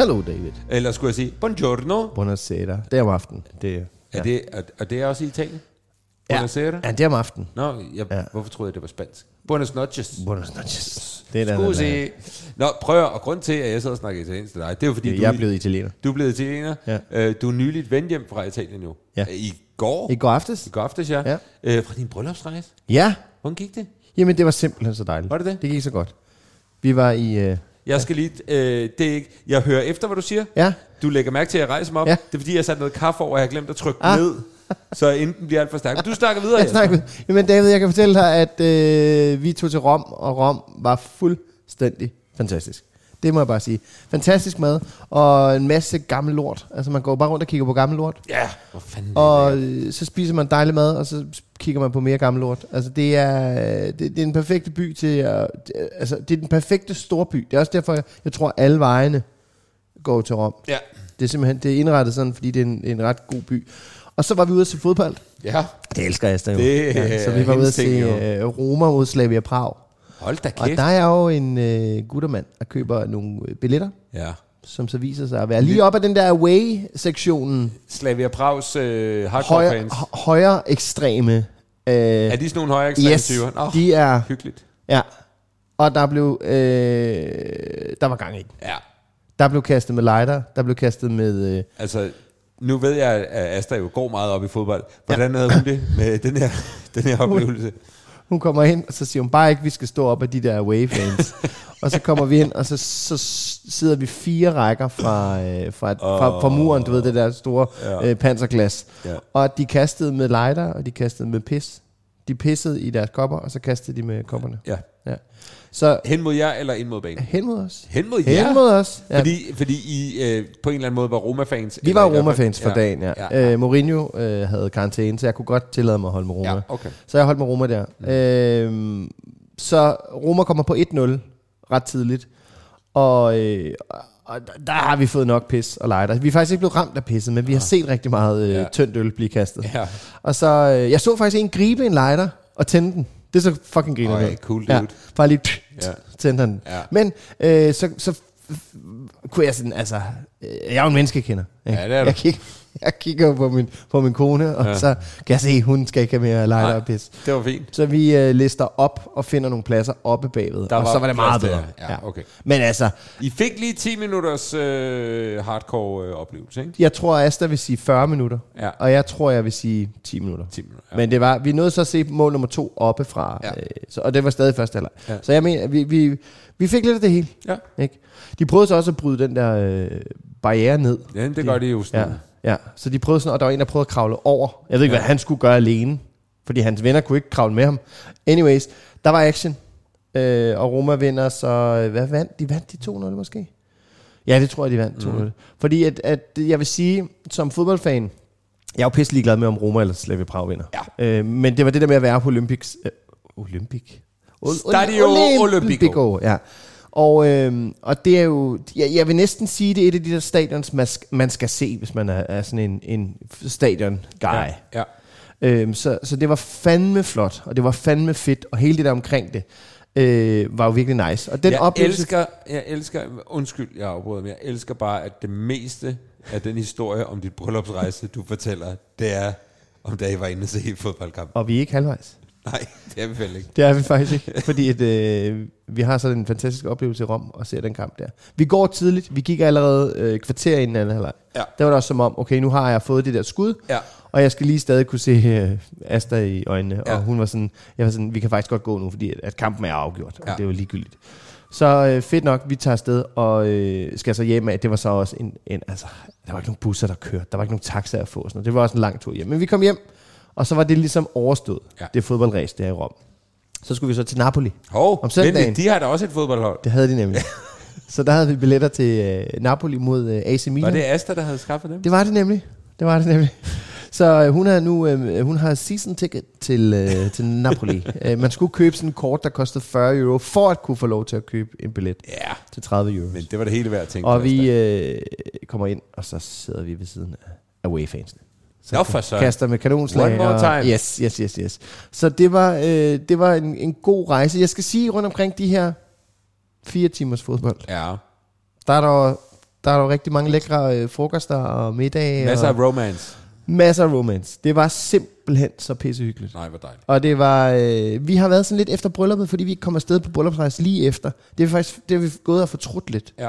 Hallo David. Eller skulle jeg sige, buongiorno. Buonasera. Det er om aftenen. Det, Er, det, er, er det også i Italien? Buonasera? Ja, det er om aftenen. Nå, jeg, Ja. hvorfor troede jeg, det var spansk? Buenos noches. Buenos noches. Det er der, Scusi. der, Nå, prøv at, og grund til, at jeg sidder og snakker italiensk til dig, det er jo fordi, du, Jeg er blevet italiener. du er blevet italiener. Ja. Øh, du er nyligt vendt hjem fra Italien jo. Ja. I går. I går aftes? I går aftes, ja. Ja. Øh, fra din bryllupsrejse. Ja. Hvordan gik det? Jamen, det var simpelthen så dejligt. Var det det? Det gik så godt. Vi var i... Øh, Jeg skal lige, øh, det er ikke, jeg hører efter, hvad du siger. ja, Du lægger mærke til, at jeg rejser mig op. Ja. Det er fordi, jeg satte noget kaffe over, og jeg har glemt at trykke Ah. ned. Så enten bliver alt for stærkt. Du snakker videre, jeg snakker Jamen David, jeg kan fortælle dig, at øh, vi tog til Rom, og Rom var fuldstændig fantastisk. Det må jeg bare sige. Fantastisk mad, og en masse gammel lort. Altså man går bare rundt og kigger på gammel lort. Ja, hvor fanden Og øh, så spiser man dejlig mad, og så kigger man på mere gammel lort. Altså det er, det, det er den perfekte by til at, det- altså det er den perfekte storby. Det er også derfor, jeg, jeg tror, alle vejene går til Rom. Ja. Det er simpelthen det er indrettet sådan, fordi det er en, en ret god by. Og så var vi ude at se fodbold. Ja. Det elsker jeg stadig. Det ja, så vi var ude at se øh, Roma mod Slavia Prag. Hold da Og kæft. der er jo en øh, guttermand, der køber nogle øh, billetter, Ja. som så viser sig at være lige op ad den der away-sektionen. Slavia Prags øh, hardcore Højre, fans. hø- højre ekstreme. Øh, Er de sådan nogle højere ekstreme yes, typer? Nå, de er... hyggeligt. Ja. Og der blev... Øh, der var gang i. Ja. Der blev kastet med lighter. Der blev kastet med... Øh, Altså, nu ved jeg, at Asta jo går meget op i fodbold. Hvordan havde hun det med den her, den her oplevelse? Hun kommer ind, og så siger hun bare ikke, vi skal stå op af de der away-fans. og så kommer vi ind, og så, så sidder vi fire rækker fra, øh, fra, fra, fra muren, du ved, det der store Ja. øh, panserglas. Ja. Og de kastede med lighter, og de kastede med pis. De pissede i deres kopper, og så kastede de med kopperne. Ja. Ja. Så Hen mod jer eller ind mod banen? hen mod os. Hen mod jer? Hen mod os. Ja. Fordi, fordi I øh, på en eller anden måde var Roma-fans? Vi var Roma-fans for dagen, ja. ja. ja. Øh, Mourinho øh, havde karantæne, så jeg kunne godt tillade mig at holde med Roma. Ja, okay. Så jeg holdt med Roma der. Mm. Øh, så Roma kommer på 1-0 ret tidligt. Og, øh, og der- der har vi fået nok pis og lighter. Vi er faktisk ikke blevet ramt af pisset, men vi har set rigtig meget øh, Ja. tyndt øl blive kastet. Ja. Og så, øh, jeg så faktisk en gribe en lighter og tænde den. Det er så fucking griner Okay, cool ja, dude. bare lige Ja. tændte han. Ja. Men øh, så, så kunne jeg sådan, altså, øh, jeg er jo en menneskekender. ikke? Ja, det er du. Jeg kigger, jeg kigger på min, på min kone, og Ja. så kan jeg se, at hun skal ikke have mere Nej. og pis. Det var fint. Så vi øh, lister op og finder nogle pladser oppe bagved, Der og var så var det meget plads bedre. der. Ja, okay. Men altså, I fik lige 10 minutters øh, hardcore øh, oplevelse, ikke? jeg tror, Asta vil sige 40 minutter, Ja. og jeg tror, jeg vil sige 10 minutter. 10 minutter, ja. Men det var, vi nåede så at se mål nummer to oppe fra, Ja. ja. øh, så, og det var stadig første halvleg. Ja. Så jeg mener, vi, vi, vi fik lidt af det hele. Ja. Ikke? De prøvede så også at bryde den der øh, barriere ned. Ja, det gør de jo sådan. Ja, ja. Så de prøvede sådan, og der var en, der prøvede at kravle over. Jeg ved ikke, Ja. hvad han skulle gøre alene, fordi hans venner kunne ikke kravle med ham. Anyways, der var action, øh, og Roma vinder, så øh, hvad vandt? De vandt de 2-0 måske? Ja, det tror jeg, de vandt 2-0. Mhm. Mm. Fordi at, at, jeg vil sige, som fodboldfan, jeg er jo pisselig glad med, om Roma eller Slavia Prag vinder. Ja. Øh, men det var det der med at være på Olympics... Øh, Olympic? Ol- Stadio Olimpico. Olimpico. Ja. Og, øh, og det er jo, jeg, jeg vil næsten sige, det er et af de der stadions, man skal, man skal se, hvis man er, er sådan en, en stadion-guy. Ja, ja. Øhm, så, så det var fandme flot, og det var fandme fedt, og hele det der omkring det øh, var jo virkelig nice. Og den jeg oplevelse, elsker, jeg elsker, undskyld, jeg afbryder, men jeg elsker bare, at det meste af den historie om dit bryllupsrejse, du fortæller, det er, om da I var inde og se fodboldkamp. og vi er ikke halvvejs. Nej, det er vi vel ikke. Det er vi faktisk ikke, fordi at, øh, vi har sådan en fantastisk oplevelse i Rom og ser den kamp der. Vi går tidligt, vi gik allerede øh, kvarter inden anden halvleg. Ja. Der var det også som om, okay, nu har jeg fået det der skud, Ja. og jeg skal lige stadig kunne se øh, Asta i øjnene. Ja. Og hun var sådan, jeg var sådan, vi kan faktisk godt gå nu, fordi at, at kampen er afgjort, og Ja. det er jo ligegyldigt. Så øh, fedt nok, vi tager afsted og øh, skal så hjem af. Det var så også en, en, altså, der var ikke nogen busser, der kørte. Der var ikke nogen taxaer at få. Sådan noget. Det var også en lang tur hjem. Men vi kom hjem, og så var det ligesom overstået. Ja. Det fodboldræs der i Rom. Så skulle vi så til Napoli. Hov, Om søndagen. venlig, de har da også et fodboldhold. Det havde de nemlig. så der havde vi billetter til øh, Napoli mod øh, AC Milan. Var det Asta, der havde skaffet dem? Det var det nemlig. Det var det nemlig. Så øh, hun har nu øh, hun har season ticket til, øh, til Napoli. øh, man skulle købe sådan en kort, der kostede 40 euro, for at kunne få lov til at købe en billet Ja, til 30 euro. men det var det hele værd at tænke Og vi øh, kommer ind, og så sidder vi ved siden af away-fansene. Så Nå, for søren. kaster med kanonslag. One more og- time. Yes, yes, yes, yes. Så det var, øh, det var en, en god rejse. Jeg skal sige rundt omkring de her fire timers fodbold. Ja, Der er der, der er der rigtig mange lækre øh, frokoster og middage. masser og af romance. masser af romance. Det var simpelthen så pissehyggeligt. Nej, hvor dejligt. Og det var, øh, vi har været sådan lidt efter brylluppet, fordi vi ikke kom afsted på bryllupsrejse lige efter. Det er faktisk, det har vi gået og fortrudt lidt. Ja,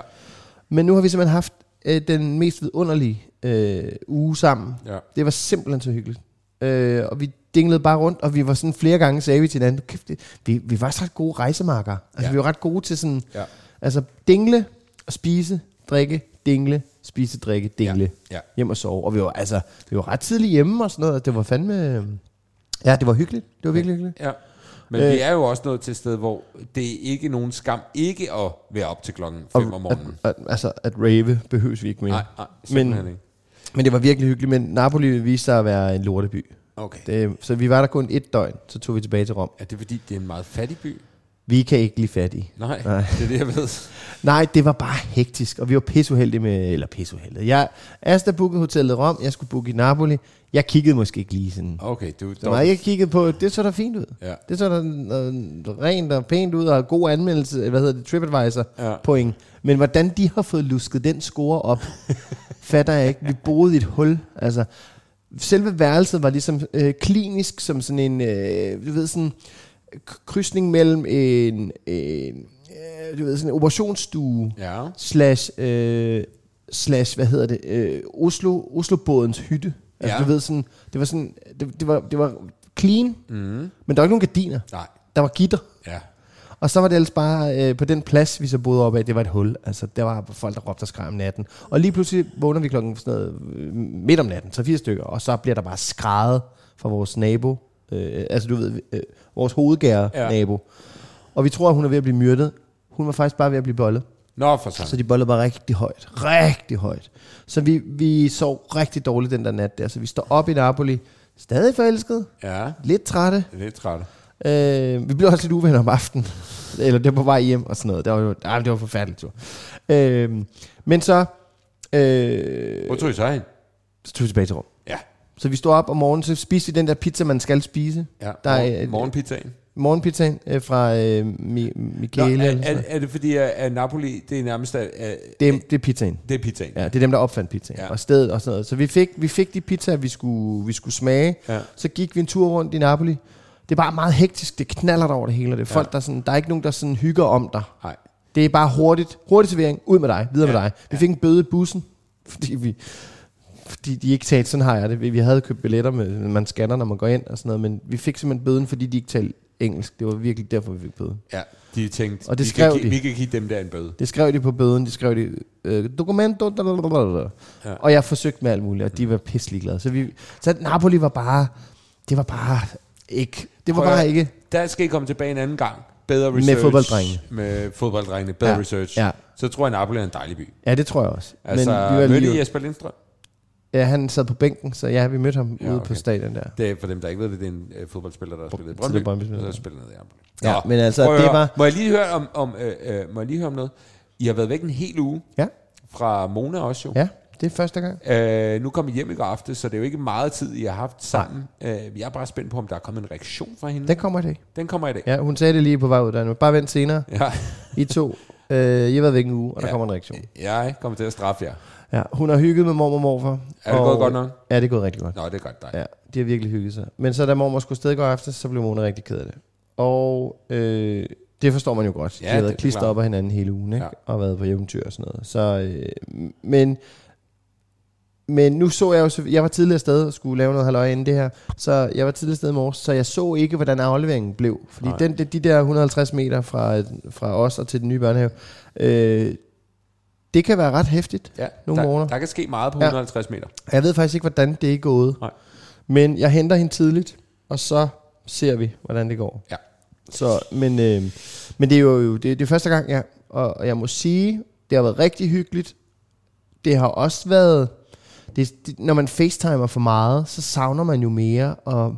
Men nu har vi simpelthen haft øh, den mest vidunderlige øh, uge sammen. ja. Det var simpelthen så hyggeligt. Øh, og vi dinglede bare rundt, og vi var sådan flere gange, sagde vi til hinanden, kæft, det, vi, vi var faktisk ret gode rejsemarker. Altså Ja. vi var ret gode til sådan, Ja. altså dingle og spise, drikke, dingle, spise, drikke, dingle, Ja. hjem og sove. Og vi var, altså, vi var ret tidligt hjemme og sådan noget, og det var fandme, ja, det var hyggeligt. Det var virkelig hyggeligt. Ja. Men Øh. vi er jo også nået til et sted, hvor det er ikke nogen skam ikke at være op til klokken 5 om morgenen. At, at, altså, at rave behøves vi ikke mere. Nej, nej, Men- ikke. Men det var virkelig hyggeligt, men Napoli viste sig at være en lorteby. Okay. Det, så vi var der kun et døgn, så tog vi tilbage til Rom. Er det fordi, det er en meget fattig by? Vi kan ikke blive fattige. Nej, Nej. det er det, jeg ved. Nej, det var bare hektisk, og vi var pisseuheldige med, eller pisseuheldige. Jeg, Asta bookede hotellet Rom, jeg skulle booke i Napoli. Jeg kiggede måske ikke lige sådan. Okay, du Så meget jeg kiggede på, det så da fint ud. Ja. Det så da øh, rent og pænt ud, og god anmeldelse, hvad hedder det, TripAdvisor Ja. point. Men hvordan de har fået lusket den score op, fatter jeg ikke. Vi boede i et hul. Altså, selve værelset var ligesom øh, klinisk som sådan en, øh, du ved, sådan krydsning mellem en, en øh, du ved, sådan en operationsstue Ja. slash, øh, slash, hvad hedder det, øh, Oslo, Oslo-bådens hytte. Altså, Ja. du ved, sådan, det var sådan, det, det, var, det var clean, mm. men der var ikke nogen gardiner. Nej. Der var gitter. Ja. Og så var det ellers bare øh, på den plads, vi så boede op af, det var et hul. Altså, der var folk, der råbte og skreg om natten. Og lige pludselig vågner vi klokken sådan noget, øh, midt om natten, så fire stykker, og så bliver der bare skrejet fra vores nabo. Øh, altså, du ved, øh, vores hovedgære ja. nabo. Og vi tror, at hun er ved at blive myrdet. Hun var faktisk bare ved at blive bollet. Nå, for sådan. Så de bollede bare rigtig højt. Rigtig højt. Så vi, vi sov rigtig dårligt den der nat der. Så vi står op i Napoli, stadig forelsket, Ja, lidt trætte. lidt træt. Øh, vi blev også lidt uvenner om aftenen. Eller det var på vej hjem og sådan noget. Det var jo ah, det var en forfærdelig tur. Øh, men så, øh, Hvor tog I så hen? så tog vi tilbage til Rom. Ja. Så vi stod op om morgenen, så spiste vi den der pizza, man skal spise. ja. Der er, Morgen, morgenpizzaen. Morgenpizzaen øh, fra øh, Mi- Nå, Michele. er, sådan er, noget. er, det fordi, at, Napoli, det er nærmest... At, at, det, er, det er pizzaen. det er pizzaen. Ja, det er dem, der opfandt pizzaen. Ja. Ja. Og stedet og sådan noget. Så vi fik, vi fik de pizzaer, vi skulle, vi skulle smage. Ja. Så gik vi en tur rundt i Napoli. Det er bare meget hektisk. Det knaller der over det hele. og Det er folk, Ja. der, sådan, der er ikke nogen, der sådan hygger om dig. Nej. Det er bare hurtigt. Hurtig servering. Ud med dig. Videre Ja. med dig. Vi fik en bøde i bussen, fordi vi fordi de ikke talte, sådan har jeg det. Vi vi havde købt billetter, med, man scanner, når man går ind og sådan noget, men vi fik simpelthen bøden, fordi de ikke talte engelsk. Det var virkelig derfor, vi fik bøde. Ja, de tænkte, Og det vi, skrev kan, de. vi kan give dem der en bøde. Det skrev de på bøden, de skrev de, øh, dokumento, Ja. og jeg forsøgte med alt muligt, og de var pisselig glade. Så, vi, så Napoli var bare, det var bare ikke, det var Prøv bare ikke, Der skal I komme tilbage en anden gang. Bedre Med research. fodbolddrengene. Med fodbolddrengene. Bedre Ja, research. ja. Så tror jeg, Napoli er en dejlig by. ja det tror jeg også. Altså, vi var mødte lige, I Jesper Lindstrøm? Ja, han sad på bænken, så ja, vi mødte ham Ja, ude okay. på stadion der. Det er for dem, der ikke ved det, det er en øh, fodboldspiller, der har spillet i Brøndby. Brøndby-spiller. Og så spiller ned i Amboli. Ja, men altså, prøv det var- Må jeg lige høre om, om øh, øh, må jeg lige høre om noget? I har været væk en hel uge Ja, fra Mona også jo. ja, det er første gang. Øh, nu kom I hjem i går aftes, så det er jo ikke meget tid, I har haft sammen. Øh, jeg er bare spændt på, om der er kommet en reaktion fra hende. Den kommer i dag. Den kommer i dag. Ja, hun sagde det lige på vej ud der nu. Bare vent senere. Ja. I to. Øh, I har været væk en uge, og der Ja. kommer en reaktion. Jeg kommer til at straffe jer. Ja, hun har hygget med mormor og morfar. Er det og- gået godt nok? Ja, det er gået rigtig godt. Nå, det er godt dig. Ja, de har virkelig hygget sig. Men så da mormor skulle sted i går aftes, så blev Mona rigtig ked af det. Og øh, det forstår man jo godt. De Ja, har det været klistret op af hinanden hele ugen, ikke? Ja. Og været på eventyr og sådan noget. Så, øh, men, men nu så jeg jo, så- jeg var tidligere sted og skulle lave noget halløj inden det her, så jeg var tidligere sted i morges, så jeg så ikke, hvordan afleveringen blev. Fordi Nej. den, de, de der 150 meter fra, fra os og til den nye børnehave, øh, det kan være ret hæftigt. Ja, Nogle der, morgener. der kan ske meget på Ja. 150 meter. Jeg ved faktisk ikke, hvordan det er gået. Nej. Men jeg henter hende tidligt, og så ser vi, hvordan det går. Ja. Så, men, øh, men det er jo det, det er første gang, ja. Og, og jeg må sige, det har været rigtig hyggeligt. Det har også været... Det, det, når man facetimer for meget, så savner man jo mere, og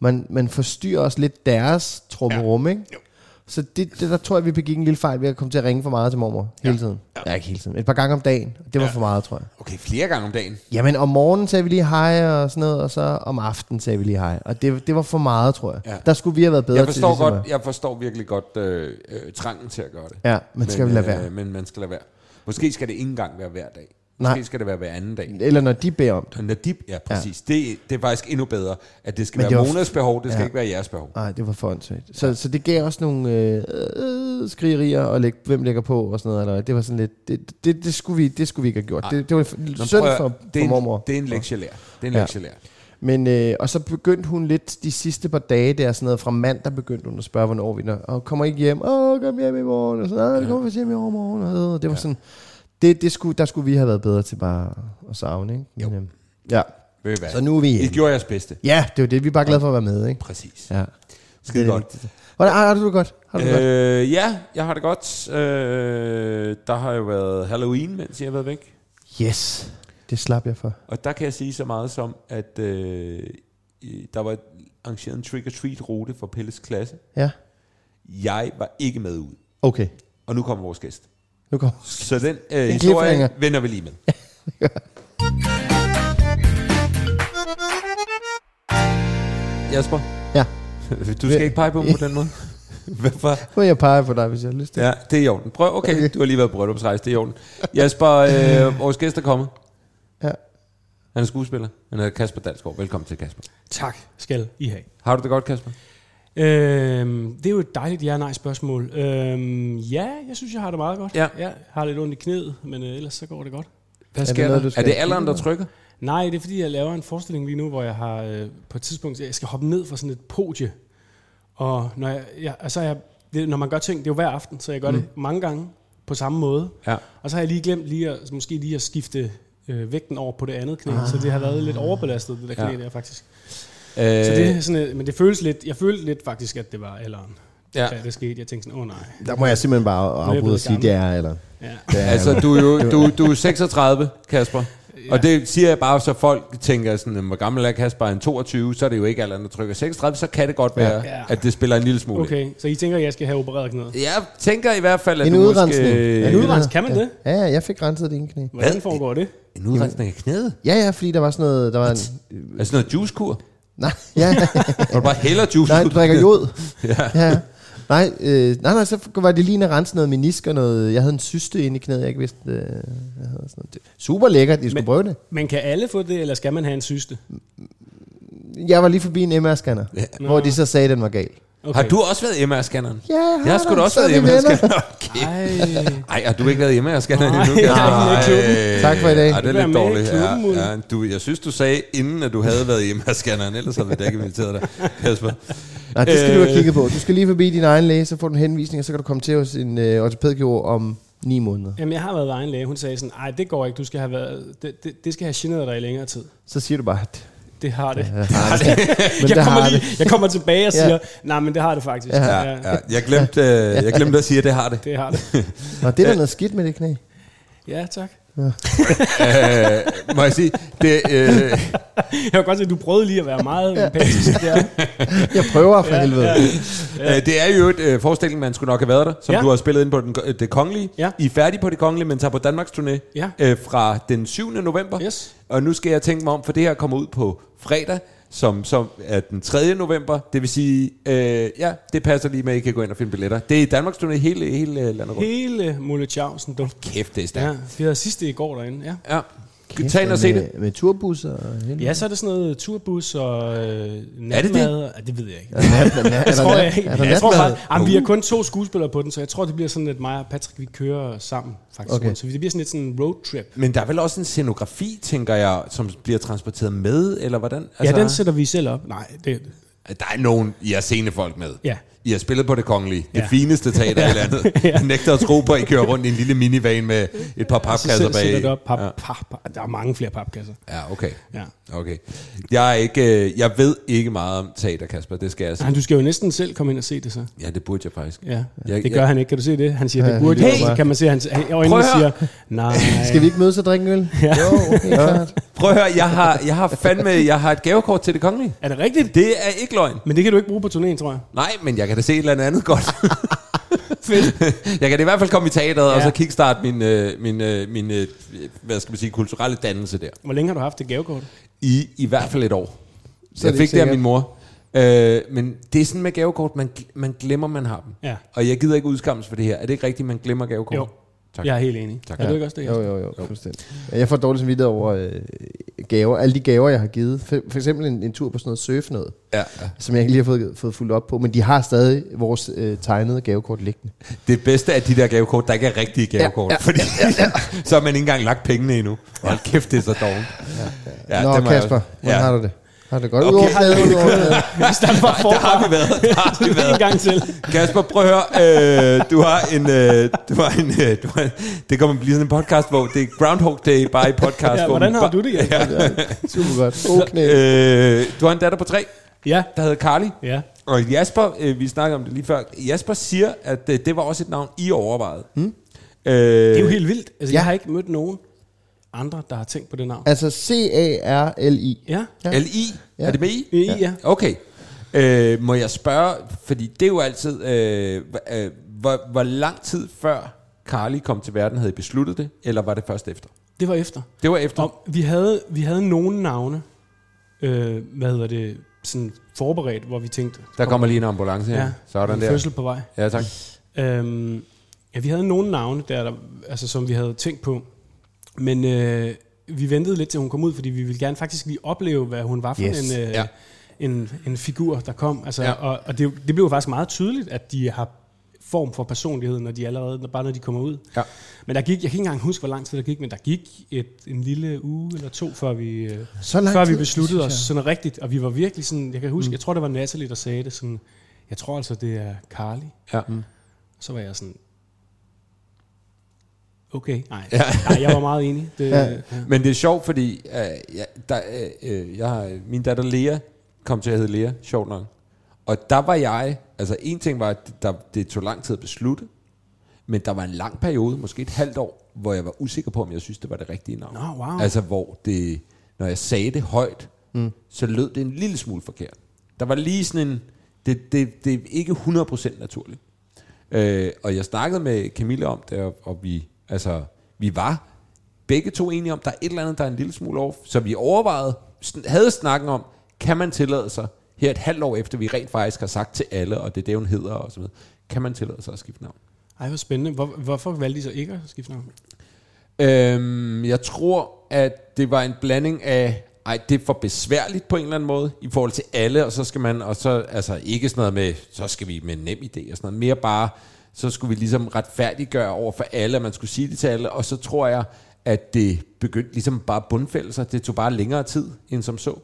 man, man forstyrrer også lidt deres trummerum, ikke? Jo. Så det, det, der tror jeg, vi begik en lille fejl ved at komme til at ringe for meget til mormor hele tiden. Ja. ikke hele tiden. Et par gange om dagen. Det var for meget, tror jeg. Okay, flere gange om dagen. Jamen, om morgenen sagde vi lige hej og sådan noget, og så om aftenen sagde vi lige hej. Og det, det var for meget, tror jeg. Ja. Der skulle vi have været bedre Jeg forstår, til ligesom godt, jeg forstår virkelig godt øh, øh, trangen til at gøre det. Ja, men skal vi lade være. Øh, men man skal lade være. Måske skal det ikke engang være hver dag. Måske Nej. skal det være hver anden dag. Eller når de beder om det. Når de, ja, præcis. Ja. Det, det er faktisk endnu bedre, at det skal Men være det var- Monas behov, det skal Ja. ikke være jeres behov. Nej, det var for åndssvagt. Så, så det gav også nogle øh, øh, skrigerier, og læg, hvem lægger på og sådan noget. Eller, det var sådan lidt, det, det, det, skulle vi, det skulle vi ikke have gjort. Nej. Det, det var Nå, synd prøv for, det er for en, mormor. Det er en lektielær. Det er en Ja. Men, øh, og så begyndte hun lidt de sidste par dage der, sådan noget fra mandag begyndte hun at spørge, hvornår vi når, og kommer ikke hjem, åh, kom hjem i morgen, og sådan, "Ah, det kommer vi hjem i overmorgen, og det var sådan, det, det skulle, der skulle vi have været bedre til bare at savne, ikke? Men, Jo. øh, ja, Ved I hvad? så nu er vi I hjemme. gjorde jeres bedste. Ja, det er det, vi er bare glade for at være med, ikke? Præcis. Ja. Skide Det er godt. Hvordan har, har du det godt? Har du det godt? Øh, ja, jeg har det godt. Øh, der har jo været Halloween, mens jeg har været væk. Yes, det slap jeg for. Og der kan jeg sige så meget som, at øh, i- der var arrangeret en trick-or-treat-rute for Pelles klasse. Ja, Jeg var ikke med ud. okay. Og nu kommer vores gæst. Nu kommer Så den øh, historie vender vi lige med. Jasper, Ja, du skal ikke pege på mig på den måde. Hvorfor? vil jeg pege på dig, hvis jeg har lyst til. Ja, det er i orden. Prøv, okay, Okay. du har lige været på bryllupsrejse, det er i orden. Jasper, øh, vores gæst er kommet. Ja. Han er skuespiller. Han hedder Kasper Dalsgaard. Velkommen til, Kasper. Tak skal I have. Har du det godt, Kasper? Øhm, det er jo et dejligt ja-nej spørgsmål. Øhm, ja, jeg synes, jeg har det meget godt. Ja. Jeg har lidt ondt i knæet, men øh, ellers så går det godt. Hvad det sker noget, der? er det alderen, der trykker? Nej, det er fordi, jeg laver en forestilling lige nu, hvor jeg har øh, på et tidspunkt, jeg skal hoppe ned fra sådan et podie. Og når, jeg, jeg, altså jeg, det, når man gør ting, det er jo hver aften, så jeg gør mm. det mange gange på samme måde. Ja. Og så har jeg lige glemt lige at, måske lige at skifte øh, vægten over på det andet knæ, ah. så det har været lidt overbelastet, det der knæ ja. der faktisk. Øh, Så det er sådan, et- men det føles lidt, jeg følte lidt faktisk, at det var alderen, Ja. ja. da det skete. Jeg tænkte sådan, åh oh, nej. Der må jeg simpelthen bare afbryde og sige, det er, eller... Ja. Det er, Altså, du er jo du, du er 36, Kasper. Og det siger jeg bare, så folk tænker sådan, hvor gammel er Kasper? En 22, så er det jo ikke alderen, der trykker 36, så kan det godt være, Ja. at det spiller en lille smule. Okay, så I tænker, at jeg skal have opereret knæet? Jeg tænker i hvert fald, at En du udrensning. måske... En udrens- kan man det? Ja, ja, jeg fik renset det ene knæ. Hvordan Hvad? foregår det? En udrensning af knæet? Ja, ja, fordi der var sådan noget... Der var en, Altså noget juicekur? Nej, ja, Hvor du bare hælder juice nej, du drikker jod. Ja. Ja. Nej, øh, nej, nej, så var det lige en at rense noget menisk og noget... Jeg havde en syste inde i knæet, jeg ikke vidste, øh, jeg havde sådan noget. Det- Super lækkert, I skulle Men- prøve det. Men kan alle få det, eller skal man have en syste? Jeg var lige forbi en MR-scanner, Ja. hvor de så sagde, at den var gal. Okay. Har du også været MR-scanneren? Ja, jeg har Jeg har sgu da også Så er været vi venner. MR-scanner. Okay. Ej, Ej, har du ikke været MR-scanneren Nej, endnu? jeg er i klubben. Tak for i dag. Ej, det er lidt i dårligt. klubben. Ja, ja, du, jeg synes, du sagde, inden at du havde været MR-scanneren, ellers havde vi da ikke inviteret dig, Kasper. Nej, det skal du have Øh. kigget på. Du skal lige forbi din egen læge, så får du en henvisning, og så kan du komme til hos en øh, ortopædkirurg om ni måneder. Jamen, jeg har været ved egen læge. Hun sagde sådan, nej, det går ikke. Du skal have været, det, det, det skal have generet dig i længere tid. Så siger du bare, at Det har det. det har det. Men jeg, kommer lige, jeg kommer tilbage og Ja. siger, nej, men det har det faktisk. Ja. Ja, ja. Jeg, glemte, øh, jeg glemte at sige, at det har det. Det har det. Nå, det er der noget skidt med det knæ. Ja, tak. øh, må jeg sige, det, øh, Jeg kan godt se, at du prøvede lige at være meget empatisk der. Jeg prøver for helvede. Ja. Det er jo et øh, forestilling, man skulle nok have været der, som ja. Ja. du har spillet ind på den, øh, det kongelige. Ja. I er færdige på det kongelige, men tager på Danmarks turné Ja. øh, fra den 7. november. Yes. Og nu skal jeg tænke mig om, for det her kommer ud på fredag, som, som er den 3. november. Det vil sige, øh, ja, det passer lige med, at I kan gå ind og finde billetter. Det er Danmarks turné hele, hele landet rundt. Hele Mulle Tjavsen. Kæft, det er stærkt. Ja, vi havde sidste i går derinde, ja. Ja. Ja. Tag ind og se det. Med, med turbusser og helvede. Ja, så er det sådan noget turbus og øh, det natmad. Ja, det ved jeg ikke. Er er der tror, jeg, er tror natmad? faktisk, jamen, vi er kun to skuespillere på den, så jeg tror, det bliver sådan, at mig og Patrick, vi kører sammen faktisk. Okay. Okay. Så det bliver sådan lidt sådan en roadtrip. Men der er vel også en scenografi, tænker jeg, som bliver transporteret med, eller hvordan? Altså, ja, den sætter vi selv op. Nej, det, Der er nogen, I har scenefolk med. Ja. I har spillet på det kongelige. Det Ja. fineste teater i landet. Jeg nægter at tro på, at I kører rundt i en lille minivan med et par papkasser sætter, sætter bag. det op. Pap, Ja. pap, pap, der er mange flere papkasser. Ja, okay. Ja. Okay. Jeg, er ikke, øh, jeg ved ikke meget om teater, Kasper. Det skal jeg sige. Nej, du skal jo næsten selv komme ind og se det så. Ja, det burde jeg faktisk. Ja, Jeg- det gør jeg- han ikke. Kan du se det? Han siger, Ja, det burde det jeg. Så kan man se, at Prøv at siger, nej. Skal vi ikke mødes og drikke øl? Ja. Jo, okay, klart. Prøv at høre, jeg har, jeg har fandme jeg har et gavekort til det kongelige. Er det rigtigt? Det er ikke løgn. Men det kan du ikke bruge på turnéen, tror jeg. Nej, men jeg kan da se et eller andet godt. Fedt. jeg kan i hvert fald komme i teateret, ja. og så kickstarte min, øh, min, øh, min øh, hvad skal man sige, kulturelle dannelse der. Hvor længe har du haft det gavekort? I, I hvert fald et år. Så jeg det fik det af min mor. Øh, men det er sådan med gavekort, man, man glemmer, man har dem. Ja. Og jeg gider ikke udskammes for det her. Er det ikke rigtigt, man glemmer gavekort? Jo. Tak. Jeg er helt enig. Tak. Er du ikke også det? Jo, jo, jo, fuldstændig. Jeg får dårligt samvittighed over øh, gaver. Alle de gaver, jeg har givet. For, for eksempel en, en tur på sådan noget surf noget, Ja, ja. som jeg ikke lige har fået, fået fuldt op på. Men de har stadig vores øh, tegnede gavekort liggende. Det bedste af de der gavekort, der ikke er rigtige gavekort. Ja, ja, fordi så har man ikke engang lagt pengene endnu. Hold kæft, det er så dårligt. Ja, Ja, Nå, det må jeg Kasper, hvordan ja. har du det? Har det godt? Okay. Udover fladen. Vi starter bare Der har forfra. vi været. Der har vi været. En gang til. Kasper, prøv at høre. Øh, du har en... Øh, du har en øh, du har, det kommer at blive sådan en podcast, hvor det er Groundhog Day bare i podcast. Ja, hvor hvordan har du det, Jan? Ja, super godt. God knæ. Øh, du har en datter på tre, Ja. der hedder Carly. Ja. Og Jasper, øh, vi snakkede om det lige før, Jasper siger, at øh, det var også et navn, I overvejede. Hmm? Øh, Det er jo helt vildt. Altså, Ja. jeg har ikke mødt nogen andre, der har tænkt på det navn. Altså C-A-R-L-I. Ja. Ja. L-I, Ja. er det med I? I, ja. Okay. Øh, må jeg spørge, fordi det er jo altid, øh, øh, hvor, hvor lang tid før Carly kom til verden, havde I besluttet det, eller var det først efter? Det var efter. Det var efter. Og vi havde, vi havde nogle navne, øh, hvad hedder det, sådan forberedt, hvor vi tænkte... Der kommer lige en ambulance her. ja, Sådan en der. fødsel på vej. Ja, tak. Øhm, ja, vi havde nogle navne, der, der, altså, som vi havde tænkt på. Men øh, vi ventede lidt til hun kom ud, fordi vi ville gerne faktisk lige opleve, hvad hun var for Yes. en, øh, Ja. en, en figur, der kom. Altså, Ja. Og, og det, det blev faktisk meget tydeligt, at de har form for personlighed, når de allerede, når, bare når de kommer ud. Ja. Men der gik, jeg kan ikke engang huske, hvor lang tid der gik, men der gik et, en lille uge eller to, før vi, øh, Så lang før vi tid, besluttede synes os sådan rigtigt. Og vi var virkelig sådan, jeg kan huske, mm. jeg tror, det var Natalie, der sagde det sådan, jeg tror altså, det er Carly. Ja. Så var jeg sådan, okay, nej, ja. nej jeg var meget enig. Det, Ja. ja. Men det er sjovt, fordi øh, jeg, der, øh, øh, jeg har, min datter Lea kom til at hedde Lea, sjovt nok. Og der var jeg, altså en ting var, at der, det tog lang tid at beslutte, men der var en lang periode, måske et halvt år, hvor jeg var usikker på, om jeg synes, det var det rigtige navn. Nå, wow. Altså hvor det, når jeg sagde det højt, mm. så lød det en lille smule forkert. Der var lige sådan en, det, det, det er ikke 100% naturligt. Øh, og jeg snakkede med Camilla om det, og, og vi, altså, vi var begge to enige om, der er et eller andet, der er en lille smule off. Så vi overvejede, havde snakken om, kan man tillade sig, her et halvt år efter, vi rent faktisk har sagt til alle, og det er det, hun hedder og så videre, kan man tillade sig at skifte navn? Ej, hvor spændende. Hvor, hvorfor valgte de så ikke at skifte navn? Øhm, jeg tror, at det var en blanding af, ej, det er for besværligt på en eller anden måde, i forhold til alle, og så skal man, og så, altså ikke sådan noget med, så skal vi med nem idé og sådan noget, mere bare, så skulle vi ligesom retfærdiggøre over for alle, at man skulle sige det til alle, og så tror jeg, at det begyndte ligesom bare at bundfælde sig. Det tog bare længere tid, end som så.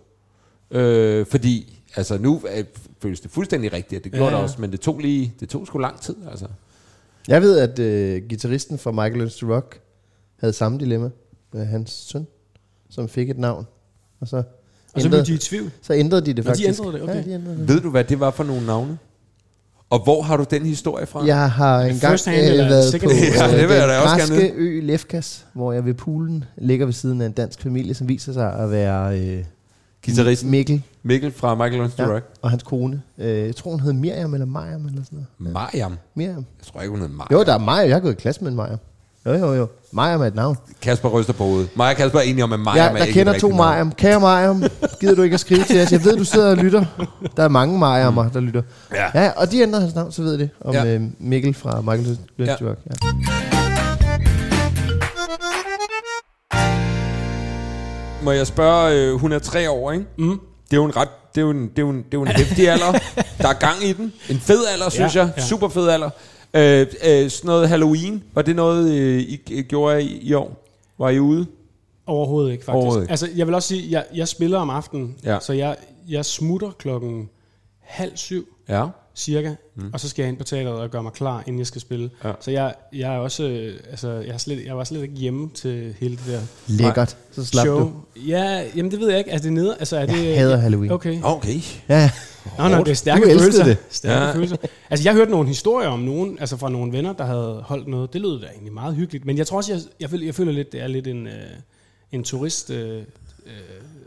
Øh, fordi, altså nu øh, føles det fuldstændig rigtigt, at det gjorde Ja, det ja. også, men det tog lige, det tog sgu lang tid, altså. Jeg ved, at øh, gitarristen fra Michael Learns to Rock havde samme dilemma med hans søn, som fik et navn. Og så, Og så ændrede, blev de i tvivl. så ændrede de det Nå, de faktisk. ændrede det, okay. Ja, de ændrede det. Ved du, hvad det var for nogle navne? Og hvor har du den historie fra? Jeg har engang øh, været på hand? Ja, øh, det vil jeg den da også gerne græske ø Lefkas, hvor jeg ved poolen ligger ved siden af en dansk familie, som viser sig at være øh, Gitarristen Mikkel Mikkel fra Michael Learns to ja, Rock. og hans kone. Øh, jeg tror, hun hed Miriam eller Mariam eller sådan noget. Mariam. Miriam. Jeg tror ikke, hun hedder Mariam. Jo, der er Mariam. Jeg har gået i klasse med en Mariam. Jo, jo, jo. Mariam er et navn. Kasper ryster på hovedet. Mig og Kasper er enige om, at Mariam Ja, er der ikke kender to. Mariam. Kære Mariam, gider du ikke at skrive til os? Jeg ved, du sidder og lytter. Der er mange Mariammer, der lytter. Ja. ja og de ændrede hans navn, så ved det. Om Ja. ja. Mikkel fra Michael Ja. Ja. Må jeg spørge, øh, hun er tre år, ikke? Mm. Det er jo en ret, det er jo en, det er jo en, det er jo en hæftig alder. Der er gang i den. En fed alder, synes Ja, jeg. ja. Super fed alder. Øh, øh, sådan noget Halloween, var det noget, øh, I, I gjorde i, i år? Var I ude? Overhovedet ikke, faktisk. Overhovedet ikke. Altså, jeg vil også sige, jeg, jeg spiller om aftenen, Ja. så jeg, jeg smutter klokken halv syv, Ja. Cirka, mm. og så skal jeg ind på teateret og gøre mig klar, inden jeg skal spille. Ja. Så jeg, jeg er også, øh, altså, jeg, er slet, jeg var slet ikke hjemme til hele det der Lækkert. Så slap show. du. Ja, jamen det ved jeg ikke. Er det nede? Altså, er det, hader Halloween. Okay. Okay. Ja, Nå, nå, det er stærke Du følelser. det. Stærke ja. følelser. Altså, jeg hørte nogle historier om nogen, altså fra nogle venner, der havde holdt noget. Det lød da egentlig meget hyggeligt. Men jeg tror også, jeg, jeg, føler, jeg føler lidt, det er lidt en, øh, en turist... Øh, øh,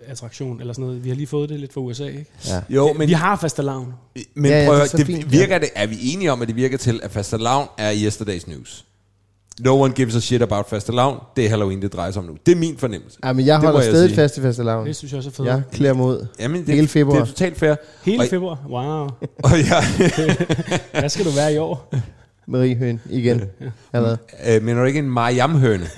attraktion eller sådan noget. Vi har lige fået det lidt fra USA, ikke? ja. Jo, Men vi har fastelavn. men Ja, ja, prøv, det er det, fint, virker det, er vi enige om, at det virker til, at fastelavn er yesterday's news? No one gives a shit about fastelavn. Det er Halloween, det drejer sig om nu. Det er min fornemmelse. ja, men jeg holder jeg stadig sige. fast i fastelavn. Det synes jeg også er fedt. Jeg klæder mig ud. Jamen, det, Hele februar. Det er totalt fair. Hele Og- februar. Wow. Og jeg, Hvad skal du være i år? Marie Høen igen. Allerede. øh, mener du ikke en Mariam-høne?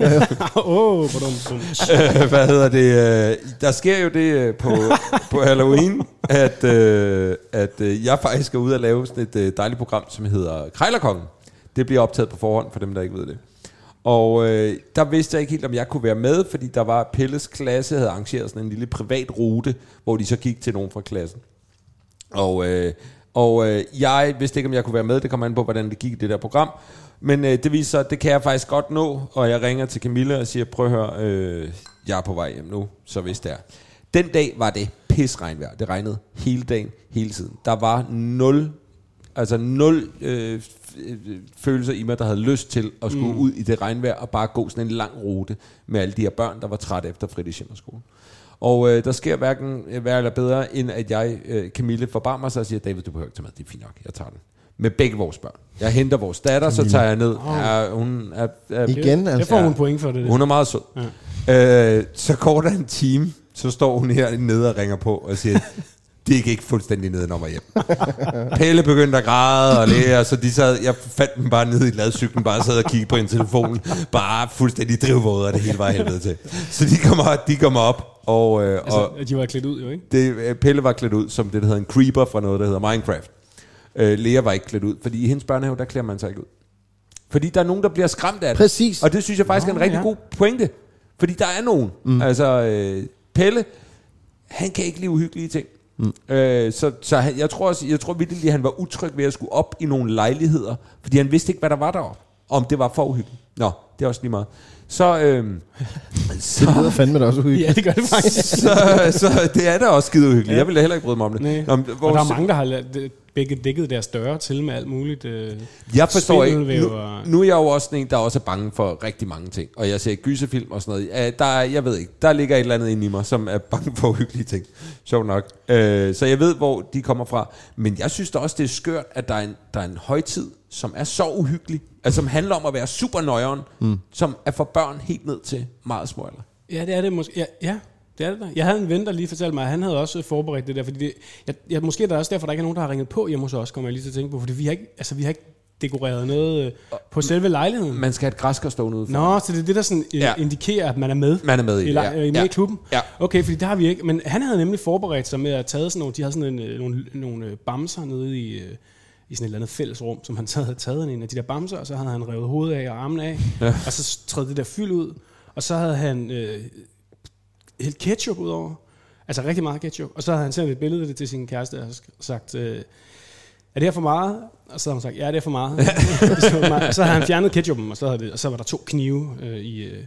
Åh, oh, bum, bum. Øh, Hvad hedder det? øh, Der sker jo det øh, på, på Halloween, at, øh, at øh, jeg faktisk er ude og lave sådan et øh, dejligt program, som hedder Krejlerkongen. Det bliver optaget på forhånd, for dem, der ikke ved det. Og øh, der vidste jeg ikke helt, om jeg kunne være med, fordi der var Pelles klasse, havde arrangeret sådan en lille privat rute, hvor de så gik til nogen fra klassen. Og, øh, og øh, jeg vidste ikke, om jeg kunne være med. Det kommer an på, hvordan det gik i det der program. Men øh, det viser sig, at det kan jeg faktisk godt nå. Og jeg ringer til Camilla og siger, prøv at høre, øh, jeg er på vej hjem nu, så hvis det er. Den dag var det pisregnvejr. Det regnede hele dagen, hele tiden. Der var nul, altså nul øh, følelser i mig, der havde lyst til at skulle mm. ud i det regnvejr og bare gå sådan en lang rute med alle de her børn, der var trætte efter fritidshjemmerskolen. Og øh, der sker hverken øh, værre eller bedre, end at jeg, øh, Camille, forbarmer sig og siger, David, du behøver ikke tage med, det er fint nok, jeg tager den. Med begge vores børn. Jeg henter vores datter, så tager jeg ned. Ja, hun er, er, Igen, Det altså. får hun point for det. hun er meget sød. Ja. Øh, så går der en time, så står hun her nede og ringer på og siger, det gik ikke fuldstændig ned om hjem. Pelle begyndte at græde og lære, så de sad, jeg fandt dem bare nede i ladcyklen, bare sad og kiggede på en telefon, bare fuldstændig drivvåde, og det hele var helvede til. Så de kommer, de kommer op, og, øh, Altså, og at de var klædt ud jo, ikke? det, øh, Pelle var klædt ud som det, der hedder en creeper fra noget, der hedder Minecraft. Øh, Lea var ikke klædt ud, fordi i hendes børnehave, der klæder man sig ikke ud. Fordi der er nogen, der bliver skræmt af det. Præcis. Og det synes jeg faktisk er en Nå, rigtig ja. god pointe. Fordi der er nogen. Mm. Altså, øh, Pelle, han kan ikke lide uhyggelige ting. Mm. Øh, så så han, jeg tror også, jeg tror virkelig, at han var utryg ved at skulle op i nogle lejligheder, fordi han vidste ikke, hvad der var deroppe. Om det var for uhyggeligt. Nå, det er også lige meget. Så, øh, så, Det lyder fandme da også uhyggeligt. Ja, det gør det faktisk. så, så det er da også skide uhyggeligt. Ja. Jeg ville da heller ikke bryde mig om det. Nå, men Og der er mange, der har begge dækket deres døre til med alt muligt. Øh, Jeg forstår ikke. Nu, nu er jeg jo også en, der også er bange for rigtig mange ting. Og jeg ser gyserfilm og sådan noget. Ja, Der er, jeg ved ikke, der ligger et eller andet inde i mig, som er bange for uhyggelige ting. Sjovt nok. Øh, så jeg ved, hvor de kommer fra. Men jeg synes da også, det er skørt, at der er en, der er en højtid, som er så uhyggelig. Altså, som handler om at være super nøjeren, mm. som er for børn helt ned til meget små alder. Ja, det er det måske. Ja, ja, det er det da. Jeg havde en ven, der lige fortalte mig, at han havde også forberedt det der, fordi det, jeg, jeg, måske er det også derfor, der ikke er nogen, der har ringet på hjemme hos os, kommer jeg lige til at tænke på, fordi vi har ikke, altså, vi har ikke dekoreret noget øh, på selve lejligheden. Man skal have et græskar stående ude for. Nå, så det er det, der sådan, øh, Ja. indikerer, at man er med. Man er med i I, ja. øh, med Ja. i klubben? Ja. Okay, fordi det har vi ikke. Men han havde nemlig forberedt sig med at tage sådan nogle, de havde sådan en, øh, nogle, nogle øh, bamser nede i, øh, i sådan et eller andet fællesrum, som han havde taget en af de der bamser, og så havde han revet hovedet af og armen af, ja. og så trædte det der fyld ud, og så havde han øh, hældt ketchup ud over. Altså rigtig meget ketchup. Og så havde han sendt et billede af det til sin kæreste og sagt, øh, er det her for meget? Og så havde hun sagt, ja, det er for meget. så, det meget. og så havde han fjernet ketchupen, og så, havde det, og så var der to knive øh, i, øh,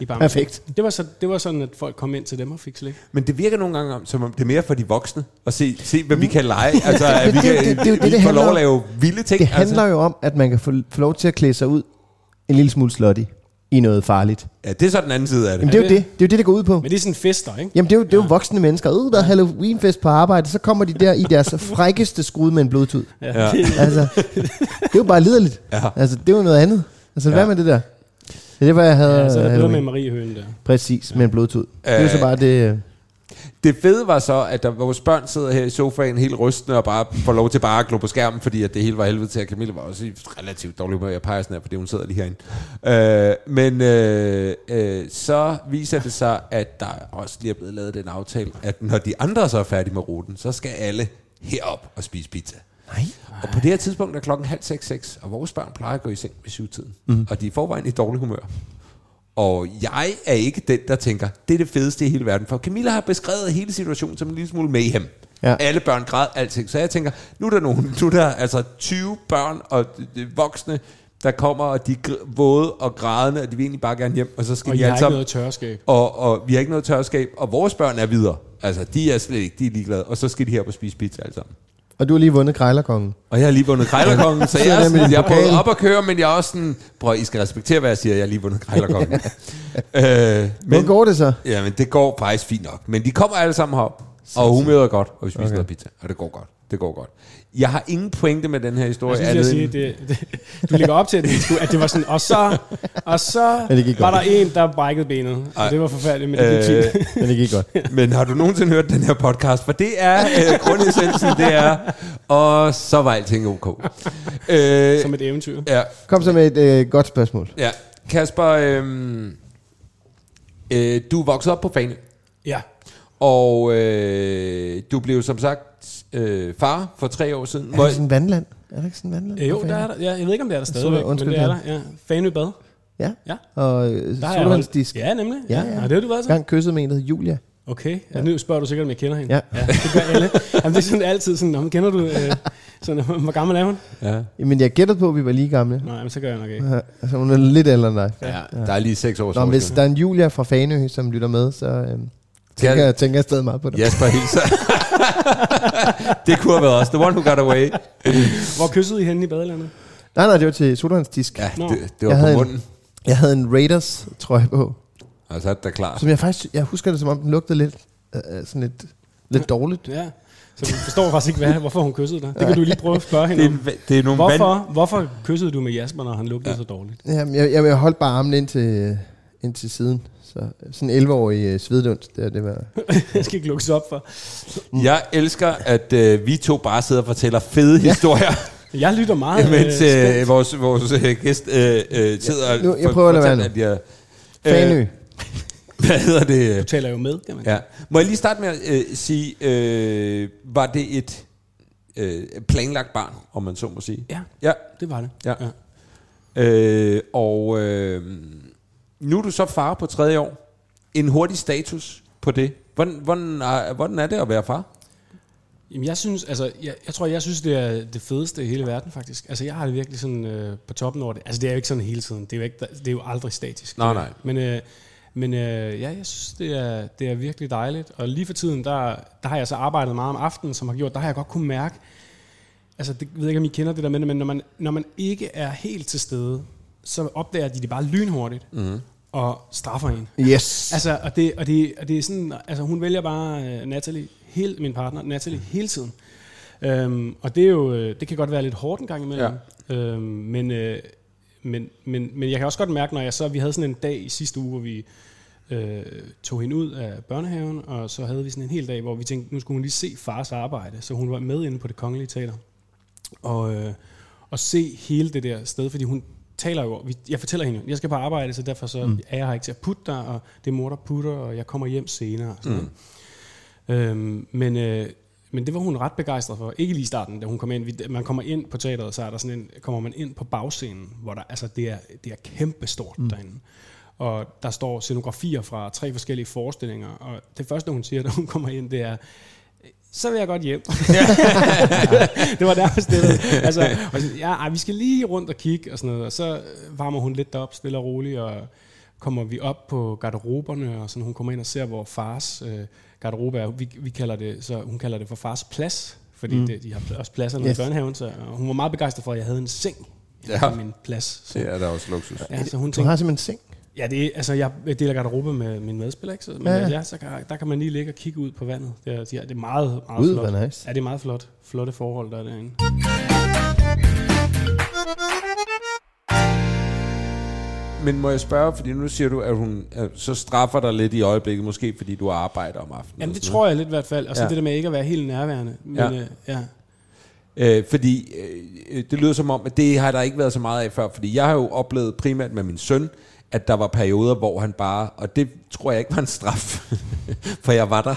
i Bamse. Perfekt. Det var, så, det var sådan, at folk kom ind til dem og fik slik. Men det virker nogle gange om, som om det er mere for de voksne at se, se hvad vi kan lege. Altså, at vi det- kan det- det jo det, det får handler lov at lave vilde ting. Det handler altså. jo om, at man kan få, få lov til at klæde sig ud en lille smule slutty i noget farligt. Ja, det er så den anden side af det. Jamen det er jo det- det. Det er jo det, det går ud på. Men det er sådan fester, ikke? Jamen det er jo, det er jo voksne mennesker. Øh, der er Halloweenfest på arbejde. Så kommer de der i deres frækkeste skrud med en blodtud. Ja. Altså, det er jo bare liderligt. Ja. Altså, det er jo noget andet. Altså, Ja. hvad med det der? Det er det, hvor jeg havde Ja, så er bedre med. Marie Høen der. Præcis, med en blodtud. Det er jo så Øh, bare det... Det fede var så, at der, vores børn sidder her i sofaen helt rystende og bare får lov til bare at glo på skærmen, fordi at det hele var helvede til, at Camilla var også i relativt dårlig humør. Jeg peger sådan her, fordi hun sidder lige herinde. Øh, men øh, øh, så viser det sig, at der også lige er blevet lavet den aftale, at når de andre så er færdige med ruten, så skal alle herop og spise pizza. Nej. Og på det her tidspunkt er klokken halv seks, seks, og vores børn plejer at gå i seng ved syvtiden. Mm. Og de er i forvejen i dårlig humør. Og jeg er ikke den, der tænker, det er det fedeste i hele verden. For Camilla har beskrevet hele situationen som en lille smule mayhem. Ja. Alle børn græd, alting. Så jeg tænker, nu er der nogen, nu er der altså 20 børn og øh, voksne, der kommer, og de er våde og grædende, og de vil egentlig bare gerne hjem, og så skal Og de jeg har alle ikke sammen... noget tørskab. Og, og vi har ikke noget tørskab, og vores børn er videre. Altså, de er slet ikke, de er ligeglade. Og så skal de her på spise pizza alle sammen. Og du har lige vundet Krejlerkongen. Og jeg har lige vundet Krejlerkongen, så jeg, er sådan, jeg er op at køre, men jeg er også sådan, prøv, I skal respektere, hvad jeg siger, jeg har lige vundet Krejlerkongen. øh, Hvor men, går det så? ja, men det går faktisk fint nok. Men de kommer alle sammen herop, og humøret er godt, og vi spiser okay. noget pizza, og det går godt. Det går godt. Jeg har ingen pointe med den her historie. Jeg synes, jeg andet sige, end- det, det, du lægger op til, at det, skulle, at det var sådan, og så, og så var godt. der en, der brækkede benet. Og det var forfærdeligt, men det gik Øh, fint. Men det gik godt. Men har du nogensinde hørt den her podcast? For det er øh, grundessensen, det er, og så var alting ok. Øh, Som et eventyr. ja, Kom så med et øh, godt spørgsmål. ja. Kasper, øh, øh, du er vokset op på Fanø. Ja. Og øh, du blev som sagt øh, far for tre år siden. Er Hvor, der sådan en vandland? Er der ikke sådan en vandland? Øh, Jo, der er der. Ja, jeg ved ikke, om det er der så stadigvæk, men undskyld, det er ja. der. Ja. Fanø Bad. Ja. Ja. Og øh, har sodavandsdisk. Ja, nemlig. Ja, Ja, ja. ja. Og det har du været har engang kysset med en, der hed Julia. Okay, ja. nu spørger du sikkert, om jeg kender hende. Ja. ja det gør alle. Jamen, det er sådan altid sådan, om kender du, øh, sådan, hvor gammel er hun? ja. Men jeg gættede på, at vi var lige gamle. Nej, men så gør jeg nok ikke. Ja, Altså, hun er lidt ældre end dig. ja, der er lige seks års Nå, men hvis der er en Julia fra Fanø, som lytter med, så øh, tænker, jeg, tænker jeg stadig meget på det. Jasper hilser. det kunne have været os. The one who got away. Hvor kyssede I henne i badelandet? Nej, nej, det var til sodavandsdisk. Ja, Nå. det, det var Jeg på havde en- munden. Jeg havde en Raiders trøje på, Og så er det da klart. som jeg faktisk, jeg husker det som om, den lugtede lidt, øh, øh, sådan lidt, lidt dårligt. Ja. Så du forstår faktisk ikke, hvad, hvorfor hun kyssede dig. Det kan du lige prøve at spørge hende Det er, om. va- det er nogle Hvorfor, hvorfor kyssede du med Jasper, når han lugtede ja. så dårligt? Jamen, jeg, jeg, jeg holdt bare armen ind til, ind til siden. Så sådan en 11-årig øh, svedlunds, der, det var... Jeg skal ikke lukkes op for. Jeg elsker, at øh, vi to bare sidder og fortæller fede historier, Jeg lytter meget. mens øh, øh, vores, vores øh, gæst øh, øh, sidder Nu, og jeg prøver at lade være at jeg, Fanø. Øh, hvad hedder det? du taler jo med, kan man Ja. Må jeg lige starte med at øh, sige, øh, var det et øh, planlagt barn, om man så må sige? Ja, Ja. det var det. Ja. Øh, og øh, nu er du så far på tredje år. En hurtig status på det. Hvordan, hvordan, er, hvordan er det at være far? Jamen, jeg synes, altså, jeg, jeg tror, jeg synes, det er det fedeste i hele verden, faktisk. Altså, jeg har det virkelig sådan øh, på toppen over det. Altså, det er jo ikke sådan hele tiden. Det er jo, ikke, det er jo aldrig statisk. Nej, nej. Men, øh, men øh, ja, jeg synes, det er, det er virkelig dejligt. Og lige for tiden, der, der har jeg så arbejdet meget om aftenen, som har gjort, der har jeg godt kunne mærke, altså, det jeg ved ikke, om I kender det der med det, men når man, når man ikke er helt til stede, så opdager de det bare lynhurtigt mm. Og straffer en. Yes. Altså, og det, og det, og det er sådan, altså hun vælger bare uh, Natalie, hele, min partner, Natalie, hele tiden. Um, og det er jo, øh, det kan godt være lidt hårdt en gang imellem. Ja. Um, men, uh, men, men, men jeg kan også godt mærke, når jeg så, vi havde sådan en dag i sidste uge, hvor vi øh, tog hende ud af børnehaven, og så havde vi sådan en hel dag, hvor vi tænkte, nu skulle hun lige se fars arbejde, så hun var med inde på det kongelige teater. Og, øh, og se hele det der sted, fordi hun taler jo, vi- jeg fortæller hende, jeg skal på arbejde, så derfor så mm. er jeg her ikke til at putte dig, og det er mor, der putter, og jeg kommer hjem senere. Sådan mm. øhm, men, øh, men det var hun ret begejstret for. Ikke lige i starten, da hun kom ind. Vi, man kommer ind på teateret, så er der sådan en, kommer man ind på bagscenen, hvor der, altså det er, det er kæmpestort mm. derinde. Og der står scenografier fra tre forskellige forestillinger, og det første, hun siger, da hun kommer ind, det er, så vil jeg godt hjem. det var nærmest det. der- Altså, og så, ja, ej, vi skal lige rundt og kigge og sådan noget, og så varmer hun lidt op, stille og roligt, og kommer vi op på garderoberne, og sådan, hun kommer ind og ser, hvor fars øh, garderobe er. Vi, vi kalder det, så hun kalder det for fars plads, fordi mm. det, de har også pladser yes. I børnehaven, så og hun var meget begejstret for, at jeg havde en seng Ja. ja. min plads. Så, Det er da også luksus. ja, så hun Du tænkte, har simpelthen en seng. Ja, det er, altså, jeg deler garderobe med min medspiller, ikke? Så, men Ja, ja, så kan, der kan man lige ligge og kigge ud på vandet. Det er, de det er meget, meget Gud, flot. nice. Ja, det er meget flot. Flotte forhold, der er derinde. Men må jeg spørge, fordi nu siger du, at hun øh, så straffer dig lidt i øjeblikket, måske fordi du arbejder om aftenen. Jamen, det tror jeg lidt i hvert fald. Og så Ja. det der med ikke at være helt nærværende. Men, Ja. ja. Øh, ja. Øh, fordi øh, det lyder som om, at det har der ikke været så meget af før, fordi jeg har jo oplevet primært med min søn, at der var perioder, hvor han bare, og det tror jeg ikke var en straf, for jeg var der,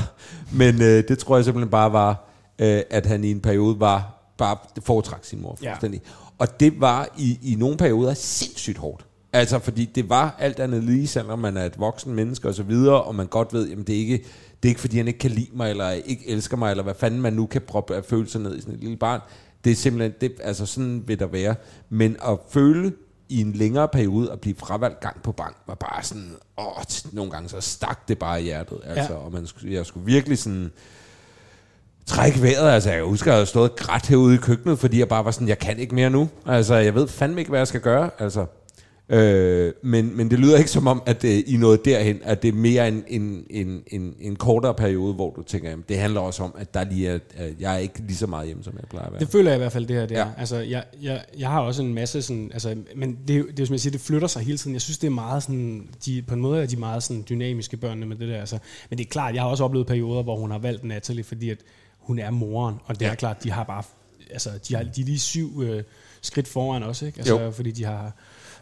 men øh, det tror jeg simpelthen bare var, øh, at han i en periode var, bare foretrak sin mor Ja. fuldstændig. Og det var i, i nogle perioder sindssygt hårdt. Altså, fordi det var alt andet lige, selvom man er et voksen menneske og så videre, og man godt ved, jamen det er ikke, det er ikke fordi, han ikke kan lide mig, eller ikke elsker mig, eller hvad fanden man nu kan proppe af følelser ned i sådan et lille barn. Det er simpelthen, det, altså sådan vil der være. Men at føle i en længere periode at blive fravalgt gang på bank, var bare sådan, åh, nogle gange så stak det bare i hjertet. Altså, Ja. og man, jeg skulle virkelig sådan, trække vejret. Altså, jeg husker, at jeg havde stået grædt herude i køkkenet, fordi jeg bare var sådan, jeg kan ikke mere nu. Altså, jeg ved fandme ikke, hvad jeg skal gøre. Altså, øh, men, men det lyder ikke som om, at øh, I nåede derhen, at det er mere en, en, en, en, en kortere periode, hvor du tænker, jamen, det handler også om, at der lige er, at jeg er ikke lige så meget hjemme, som jeg plejer at være. Det føler jeg i hvert fald, det her. Det Ja. ja. Altså, jeg, jeg, jeg har også en masse sådan... Altså, men det, er det er som jeg siger, det flytter sig hele tiden. Jeg synes, det er meget sådan... De, på en måde er de meget sådan dynamiske børnene med det der. Altså. Men det er klart, jeg har også oplevet perioder, hvor hun har valgt Natalie, fordi at hun er moren. Og det ja. er klart, de har bare... Altså, de, har, de er lige syv øh, skridt foran også, ikke? Altså, Jo. fordi de har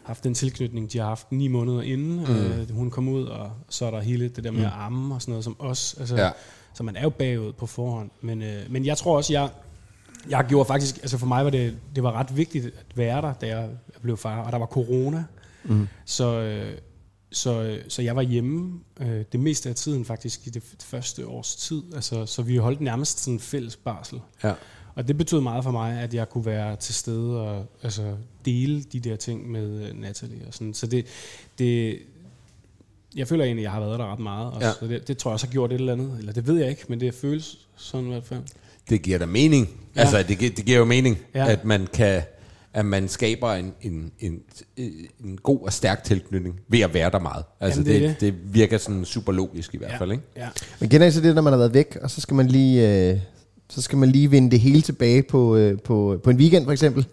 haft den tilknytning, de har haft ni måneder inden mm. øh, hun kom ud, og så er der hele det der med mm. at amme og sådan noget som os. Altså, Ja. Så man er jo bagud på forhånd. Men, øh, men jeg tror også, jeg, jeg gjorde faktisk, altså for mig var det, det var ret vigtigt at være der, da jeg blev far, og der var corona. Mm. Så, øh, så, øh, så jeg var hjemme øh, det meste af tiden faktisk i det første års tid. Altså, så vi holdt nærmest sådan en fælles barsel. Ja. Og det betød meget for mig, at jeg kunne være til stede og altså, dele de der ting med øh, Natalie. Og sådan. Så det, det, jeg føler egentlig, at jeg har været der ret meget. Også. Ja. Så det, det tror jeg også har gjort et eller andet. Eller det ved jeg ikke, men det føles sådan i hvert fald. Det giver da mening. Ja. Altså, det, gi- det giver jo mening, ja. At man kan at man skaber en, en, en, en god og stærk tilknytning ved at være der meget. Altså, Jamen, det det, det. det virker sådan super logisk i hvert Ja. fald, ikke? Ja. Men kender I så det, når man har været væk, og så skal man lige, øh, så skal man lige vinde det hele tilbage på, øh, på, på en weekend for eksempel.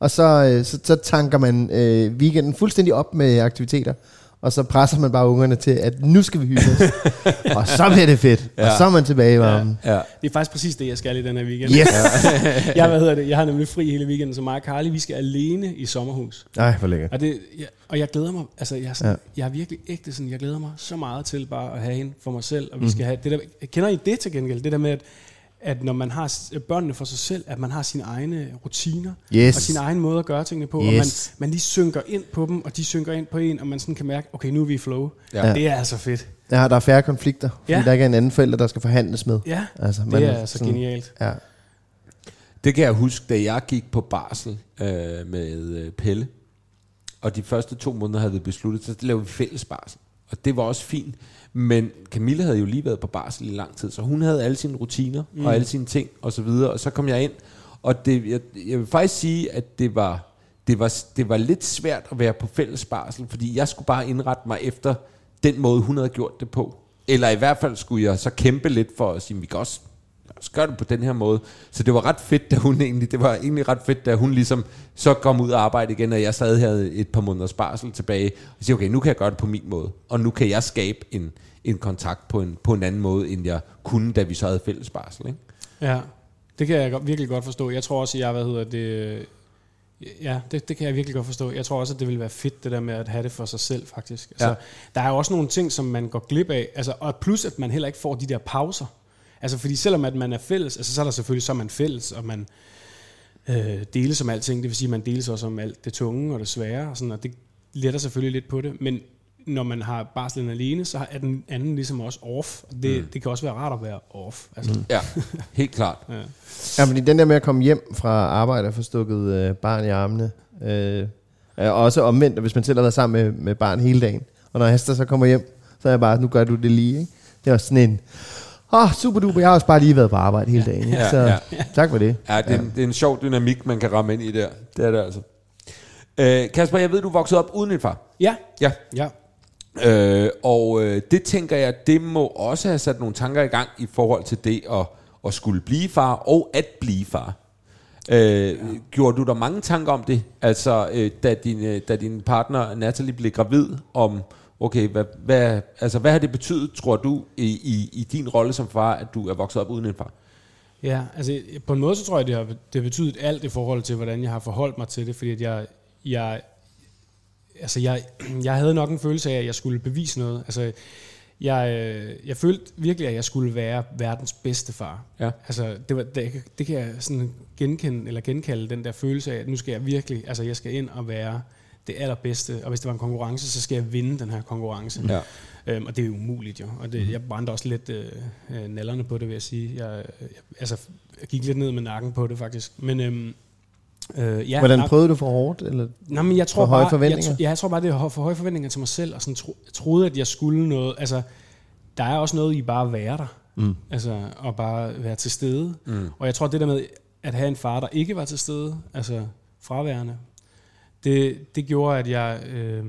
Og så, øh, så, så tanker man øh, weekenden fuldstændig op med aktiviteter. Og så presser man bare ungerne til, at nu skal vi hygge os. og så bliver det fedt. Ja. Og Ja. så er man tilbage i varmen. Ja. Det er faktisk præcis det, jeg skal i den her weekend. Yes! jeg, hvad hedder det, jeg har nemlig fri hele weekenden, så mig og Carly, vi skal alene i sommerhus. Nej, hvor lækkert. Og, det, jeg, og jeg glæder mig, altså jeg er, sådan, Ja. ja. jeg er virkelig ægte sådan, jeg glæder mig så meget til bare at have hende for mig selv, og vi skal have det der, kender I det til gengæld, det der med, at, at når man har s- børnene for sig selv, at man har sine egne rutiner, Yes. og sin egen måde at gøre tingene på, og man, Yes. man lige synker ind på dem, og de synker ind på en, og man sådan kan mærke, okay, nu er vi i flow. Ja. Det er altså fedt. Ja, der er færre konflikter, fordi Ja. der ikke er en anden forælder, der skal forhandles med. Ja, Altså, det man er altså sådan- genialt. Ja. Det kan jeg huske, da jeg gik på barsel øh, med øh, Pelle, og de første to måneder havde vi besluttet, så lavede vi fælles barsel. Og det var også fint. Men Camille havde jo lige været på barsel i lang tid, så hun havde alle sine rutiner mm. og alle sine ting og så videre. Og så kom jeg ind, og det, jeg, jeg vil faktisk sige, at det var, det, var, det var lidt svært at være på fælles barsel, fordi jeg skulle bare indrette mig efter den måde, hun havde gjort det på. Eller i hvert fald skulle jeg så kæmpe lidt for at sige, vi kan også os gøre det på den her måde. Så det var ret fedt, da hun egentlig, det var egentlig ret fedt, da hun ligesom så kom ud og arbejde igen, og jeg stadig havde et par måneders barsel tilbage, og siger, okay, nu kan jeg gøre det på min måde, og nu kan jeg skabe en, en kontakt på en, på en anden måde, end jeg kunne, da vi så havde fælles barsel. Ikke? Ja, det kan jeg godt- virkelig godt forstå. Jeg tror også, at jeg, hvad hedder det... Ja, det, det kan jeg virkelig godt forstå. Jeg tror også, at det vil være fedt, det der med at have det for sig selv, faktisk. Altså, ja. Der er jo også nogle ting, som man går glip af. Altså, og plus, at man heller ikke får de der pauser. Altså, fordi selvom at man er fælles, altså, så er der selvfølgelig, så er man fælles, og man øh, deles om alting. Det vil sige, at man deles også om alt det tunge og det svære, og, sådan, og det letter selvfølgelig lidt på det. Men når man har barslen alene, så er den anden ligesom også off. Det, mm. det kan også være rart at være off. Altså, mm. Ja, helt klart. ja. Ja, fordi den der med at komme hjem fra arbejde og få stukket øh, barn i armene, øh, er også omvendt, og hvis man selv har været sammen med, med barn hele dagen, Og når Hester så kommer hjem, så er jeg bare, nu gør du det lige. Ikke? Det var sådan en, åh, oh, super duper, jeg har også bare lige været på arbejde hele dagen. Ikke? Ja, Så ja. tak for det. Ja, det er, en, det er en sjov dynamik, man kan ramme ind i der. Det er det altså. Øh, Kasper, jeg ved, du voksede op uden en far. Ja, Ja. ja. Øh, og øh, det tænker jeg, det må også have sat nogle tanker i gang i forhold til det at, at skulle blive far og at blive far. Øh, ja. Gjorde du der mange tanker om det? Altså, øh, da, din, øh, da din partner Natalie blev gravid, om, okay, hvad, hvad, altså, hvad har det betydet, tror du, i, i, i din rolle som far, at du er vokset op uden en far? Ja, altså på en måde så tror jeg, det har, det har betydet alt i forhold til, hvordan jeg har forholdt mig til det, fordi at jeg, jeg, altså jeg, jeg havde nok en følelse af, at jeg skulle bevise noget. Altså, jeg, jeg følte virkelig, at jeg skulle være verdens bedste far. Ja. Altså, det, var, det, det kan jeg sådan genkende, eller genkalde den der følelse af, at nu skal jeg virkelig, altså jeg skal ind og være det allerbedste, og hvis det var en konkurrence, så skal jeg vinde den her konkurrence. Ja. Øhm, og det er jo umuligt jo, og det, jeg brændte også lidt øh, øh, nallerne på det, vil jeg sige. Jeg, jeg, altså, jeg gik lidt ned med nakken på det faktisk. Men øhm, øh, ja, Hvordan prøvede du for hårdt? Eller? Nej, men jeg tror For høje bare, forventninger? Jeg, ja, jeg tror bare, det er for høje forventninger til mig selv, og sådan tro, jeg troede, at jeg skulle noget. Altså, der er også noget i bare at være der. Mm. Altså, og bare være til stede. Mm. Og jeg tror, det der med at have en far, der ikke var til stede, altså fraværende, det, det gjorde, at jeg øh,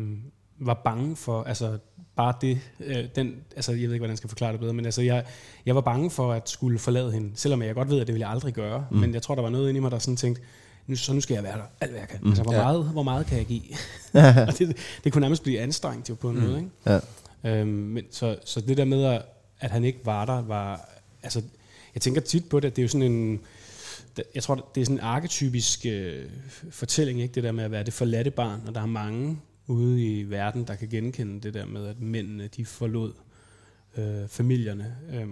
var bange for, altså bare det, øh, den, altså jeg ved ikke, hvordan jeg skal forklare det bedre, men altså jeg, jeg var bange for at skulle forlade hende, selvom jeg godt ved, at det ville jeg aldrig gøre, mm. men jeg tror, der var noget inde i mig, der sådan tænkte, nu, så nu skal jeg være der, alt hvad jeg kan. Mm. Altså, hvor, Ja. meget, hvor meget kan jeg give? Og det, det kunne nærmest blive anstrengt jo på en mm. måde, ikke? Ja. Øhm, men, så, så det der med, at, at han ikke var der, var... Altså, jeg tænker tit på det, at det er jo sådan en... Jeg tror, det er sådan en arketypisk øh, fortælling, ikke? det der med at være det forladte barn, og der er mange ude i verden, der kan genkende det der med, at mændene de forlod øh, familierne øh,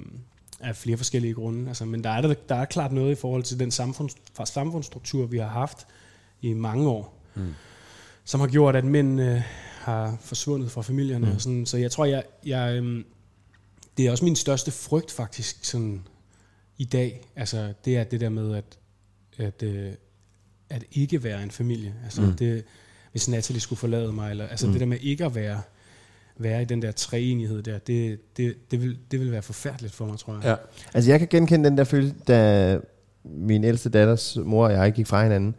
af flere forskellige grunde. Altså, men der er, der, der er klart noget i forhold til den samfunds, samfundsstruktur, vi har haft i mange år, mm. som har gjort, at mænd øh, har forsvundet fra familierne. Mm. Og sådan. Så jeg tror, jeg, jeg, øhm, det er også min største frygt faktisk sådan, i dag. Altså, det er det der med at, at, øh, at ikke være en familie. Altså, mm. det, hvis Natalie skulle forlade mig, eller, altså mm. det der med ikke at være, være i den der treenighed der, det, det, det, vil, det vil være forfærdeligt for mig, tror jeg. Ja. Altså jeg kan genkende den der følelse, da min ældste datters mor og jeg gik fra hinanden.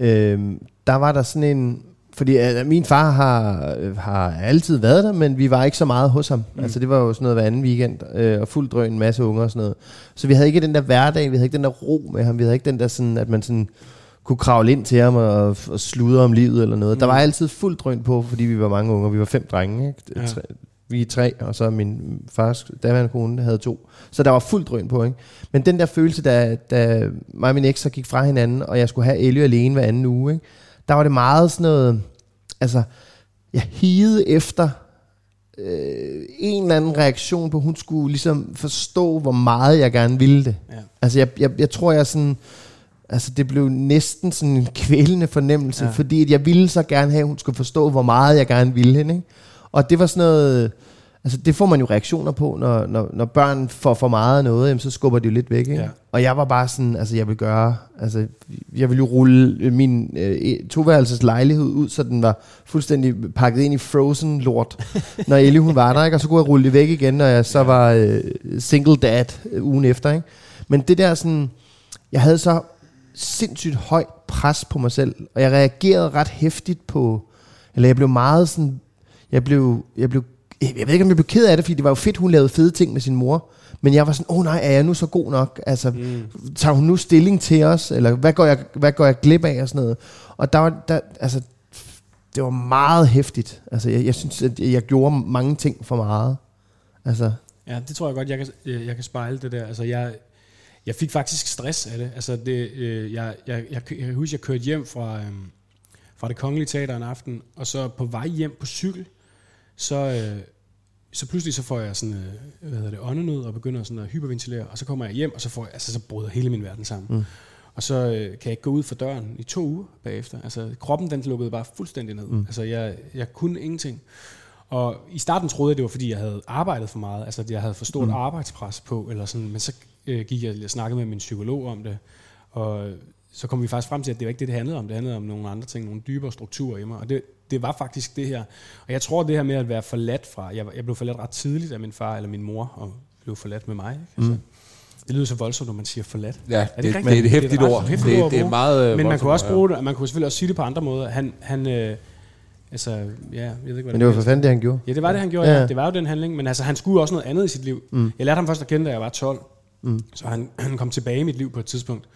Øhm, der var der sådan en... Fordi øh, min far har, øh, har altid været der, men vi var ikke så meget hos ham. Mm. Altså det var jo sådan noget hver anden weekend, øh, og fuld drøn, en masse unger og sådan noget. Så vi havde ikke den der hverdag, vi havde ikke den der ro med ham, vi havde ikke den der sådan, at man sådan kunne kravle ind til ham og, og sludre om livet eller noget. Mm. Der var altid fuld drøn på, fordi vi var mange unger. Vi var fem drenge, ikke? Ja. Tre, vi er tre, og så min fars daværende kone havde to. Så der var fuld drøn på, ikke? Men den der følelse, da, da mig og min eks så gik fra hinanden, og jeg skulle have Ellie alene hver anden uge, ikke? Der var det meget sådan noget, altså, jeg higede efter øh, en eller anden reaktion på, hun skulle ligesom forstå, hvor meget jeg gerne ville det. Ja. Altså, jeg, jeg, jeg tror, jeg sådan, altså, det blev næsten sådan en kvælende fornemmelse, ja. Ja. fordi at jeg ville så gerne have, at hun skulle forstå, hvor meget jeg gerne ville hende, ikke? Og det var sådan noget, altså det får man jo reaktioner på, når, når, når børn får for meget af noget, jamen, så skubber de jo lidt væk, ikke? Ja. Og jeg var bare sådan, altså jeg vil gøre, altså jeg vil jo rulle min øh, toværelses lejlighed ud, så den var fuldstændig pakket ind i frozen lort, når Ellie hun var der, ikke? Og så kunne jeg rulle det væk igen, når jeg så var øh, single dad øh, ugen efter, ikke? Men det der sådan, jeg havde så sindssygt højt pres på mig selv, og jeg reagerede ret hæftigt på, eller jeg blev meget sådan, jeg blev, jeg blev, jeg ved ikke om jeg blev ked af det, fordi det var jo fedt, hun lavede fede ting med sin mor, men jeg var sådan, åh oh, nej, er jeg nu så god nok? Altså, mm. tager hun nu stilling til os? Eller hvad går jeg, hvad går jeg glip af? Og sådan noget. Og der var, der, altså, det var meget hæftigt. Altså, jeg, jeg synes, at jeg gjorde mange ting for meget. Altså, Ja, det tror jeg godt, jeg kan, øh, jeg kan spejle det der. Altså, jeg, jeg fik faktisk stress af det. Altså, det, øh, jeg, jeg, jeg, jeg kan huske, jeg kørte hjem fra, øh, fra det kongelige teater en aften, og så på vej hjem på cykel, så, øh, så pludselig så får jeg sådan, øh, hvad hedder det, åndenød, og begynder sådan at hyperventilere, og så kommer jeg hjem, og så, får jeg, altså, så bryder hele min verden sammen. Mm. Og så øh, kan jeg ikke gå ud for døren i to uger bagefter. Altså, kroppen den lukkede bare fuldstændig ned. Mm. Altså, jeg, jeg kunne ingenting. Og i starten troede jeg, det var fordi, jeg havde arbejdet for meget. Altså, at jeg havde for stort mm. arbejdspres på, eller sådan. Men så øh, gik jeg og snakkede med min psykolog om det. Og så kom vi faktisk frem til, at det var ikke det, det handlede om. Det handlede om nogle andre ting, nogle dybere strukturer i mig. Og det, det var faktisk det her. Og jeg tror, det her med at være forladt fra... Jeg, jeg blev forladt ret tidligt af min far eller min mor, og blev forladt med mig. Ikke? Altså, mm. Det lyder så voldsomt, når man siger forladt. Ja, Er det, det, rigtigt? det er et hæftigt ord. Det, ord at det er meget øh, Men man kunne også bruge det, man kunne selvfølgelig også sige det på andre måder. Han, han øh, altså, ja, jeg ved ikke, hvad Men det var for fanden det, han gjorde. Ja, det var det, han gjorde. Ja. ja. Det var jo den handling. Men altså, han skulle også noget andet i sit liv. Mm. Jeg lærte ham først at kende, da jeg var 12. Mm. Så han, han kom tilbage i mit liv på et tidspunkt.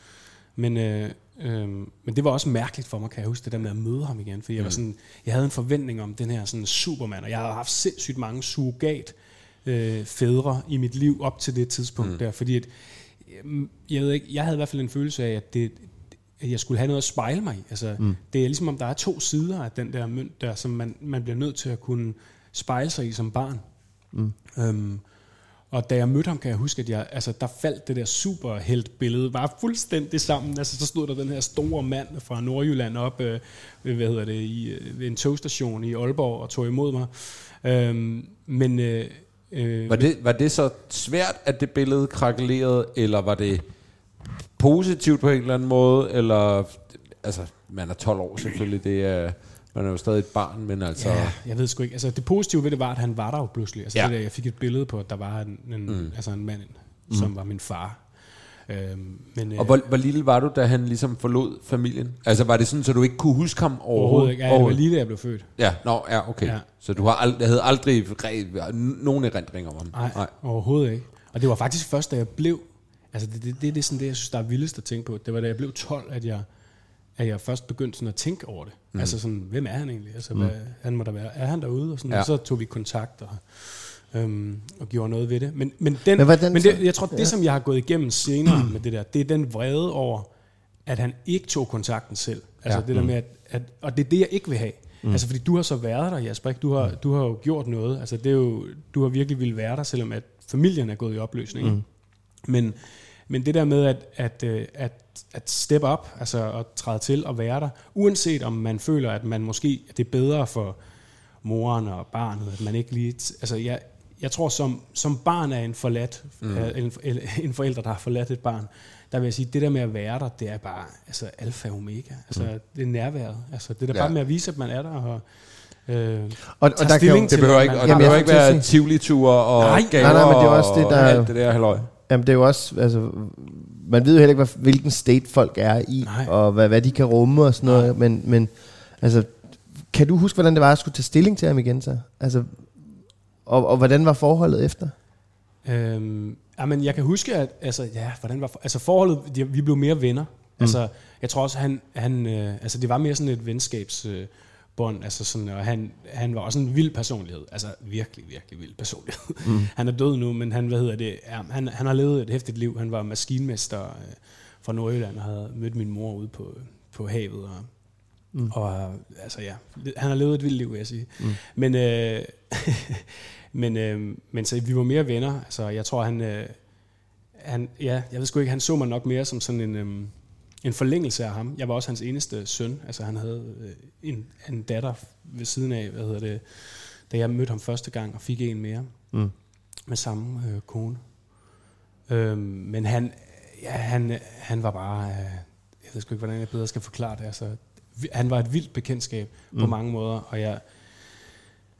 Men, øh, øh, men det var også mærkeligt for mig, kan jeg huske, det der med at møde ham igen. Fordi jeg, var sådan, jeg havde en forventning om den her sådan supermand, og jeg havde haft sindssygt mange surrogat øh, fædre i mit liv op til det tidspunkt mm. der. Fordi at, øh, jeg, ved ikke, jeg havde i hvert fald en følelse af, at det, at jeg skulle have noget at spejle mig i. Altså, mm. Det er ligesom om, der er to sider af den der mønt der, som man, man bliver nødt til at kunne spejle sig i som barn. Mm. Øhm, og da jeg mødte ham, kan jeg huske, at jeg, altså, der faldt det der superheltbillede bare fuldstændig sammen. Altså, så stod der den her store mand fra Nordjylland op øh, ved, hvad hedder det, i, ved en togstation i Aalborg og tog imod mig. Øhm, men øh, øh, Var det, var det så svært, at det billede krakelerede, eller var det positivt på en eller anden måde, eller, altså, man er 12 år selvfølgelig, det er, man er jo stadig et barn, men altså, Ja, jeg ved sgu ikke. Altså, det positive ved det var, at han var der jo pludselig. Altså, Ja. det der, jeg fik et billede på, at der var en, en, mm. altså en mand, som var min far. Øhm, men, og hvor, hvor lille var du, da han ligesom forlod familien? Altså, var det sådan, så du ikke kunne huske ham overhovedet? overhovedet ikke. Ja, det var lige da jeg blev født. Ja, nå, ja, okay. Ja. Så du har ald- havde aldrig nogen erindring om ham? Nej, Nej, overhovedet ikke. Og det var faktisk først, da jeg blev... Altså, det, det, det, det er sådan det, jeg synes, der er vildest at tænke på. Det var, da jeg blev 12, at jeg, at jeg først begyndte sådan at tænke over det. Mm. Altså sådan, hvem er han egentlig? Altså, mm. hvad, han må der være. Er han derude? Og, sådan, Ja. ja. og så tog vi kontakt og, øhm, og gjorde noget ved det. Men, men, den, Men hvordan men det, jeg tror, det, som jeg har gået igennem senere med det der, det er den vrede over, at han ikke tog kontakten selv. Altså Ja. ja. det der med, at, at, og det er det, jeg ikke vil have. Mm. Altså fordi du har så været der, Jasper. Ikke? Du, har, du har jo gjort noget. Altså det er jo, du har virkelig ville være der, selvom at familien er gået i opløsning. Mm. Men, men det der med at, at, øh, at, at step up, altså at træde til og være der, uanset om man føler, at man måske at det er bedre for moren og barnet, at man ikke lige... Altså jeg, jeg tror, som, som barn af en forladt, mm. en, en forælder, der har forladt et barn, der vil jeg sige, det der med at være der, det er bare altså alfa og omega. Altså mm. det er nærværet. Altså det er Ja. ja. bare med at vise, at man er der og øh, Og, og der kan jo, Det behøver ikke, og det behøver ikke være Tivoli-ture og Nej, gaver nej, nej, men det er også det, og der- alt det der halløj. Jamen, det er jo også, altså, man ved jo heller ikke, hvad, hvilken state folk er i, Nej. og hvad, hvad de kan rumme og sådan noget, men, men altså, kan du huske, hvordan det var at skulle tage stilling til ham igen så? Altså, og, og hvordan var forholdet efter? Øhm, jamen, jeg kan huske, at altså, ja, hvordan var for, altså forholdet, de, vi blev mere venner. Mm. Altså, jeg tror også, han, han øh, altså, det var mere sådan et venskabsbånd, øh, bånd, altså sådan, og han, han var også en vild personlighed. Altså, virkelig, virkelig vild personlighed. Mm. han er død nu, men han, hvad hedder det, ja, han, han har levet et hæftigt liv. Han var maskinmester øh, fra Nordjylland og havde mødt min mor ude på, på havet, og Mm. Og altså ja, han har levet et vildt liv, vil jeg sige. Mm. Men, øh, men, øh, men så vi var mere venner. Altså jeg tror, han, øh, han, ja, jeg ved sgu ikke, han så mig nok mere som sådan en, øh, en forlængelse af ham. Jeg var også hans eneste søn. Altså han havde øh, en, en datter ved siden af, hvad hedder det, da jeg mødte ham første gang og fik en mere. Mm. Med samme øh, kone. Øh, men han, ja, han, han var bare, øh, jeg ved sgu ikke, hvordan jeg bedre skal forklare det. Altså, han var et vildt bekendtskab mm. på mange måder, og jeg,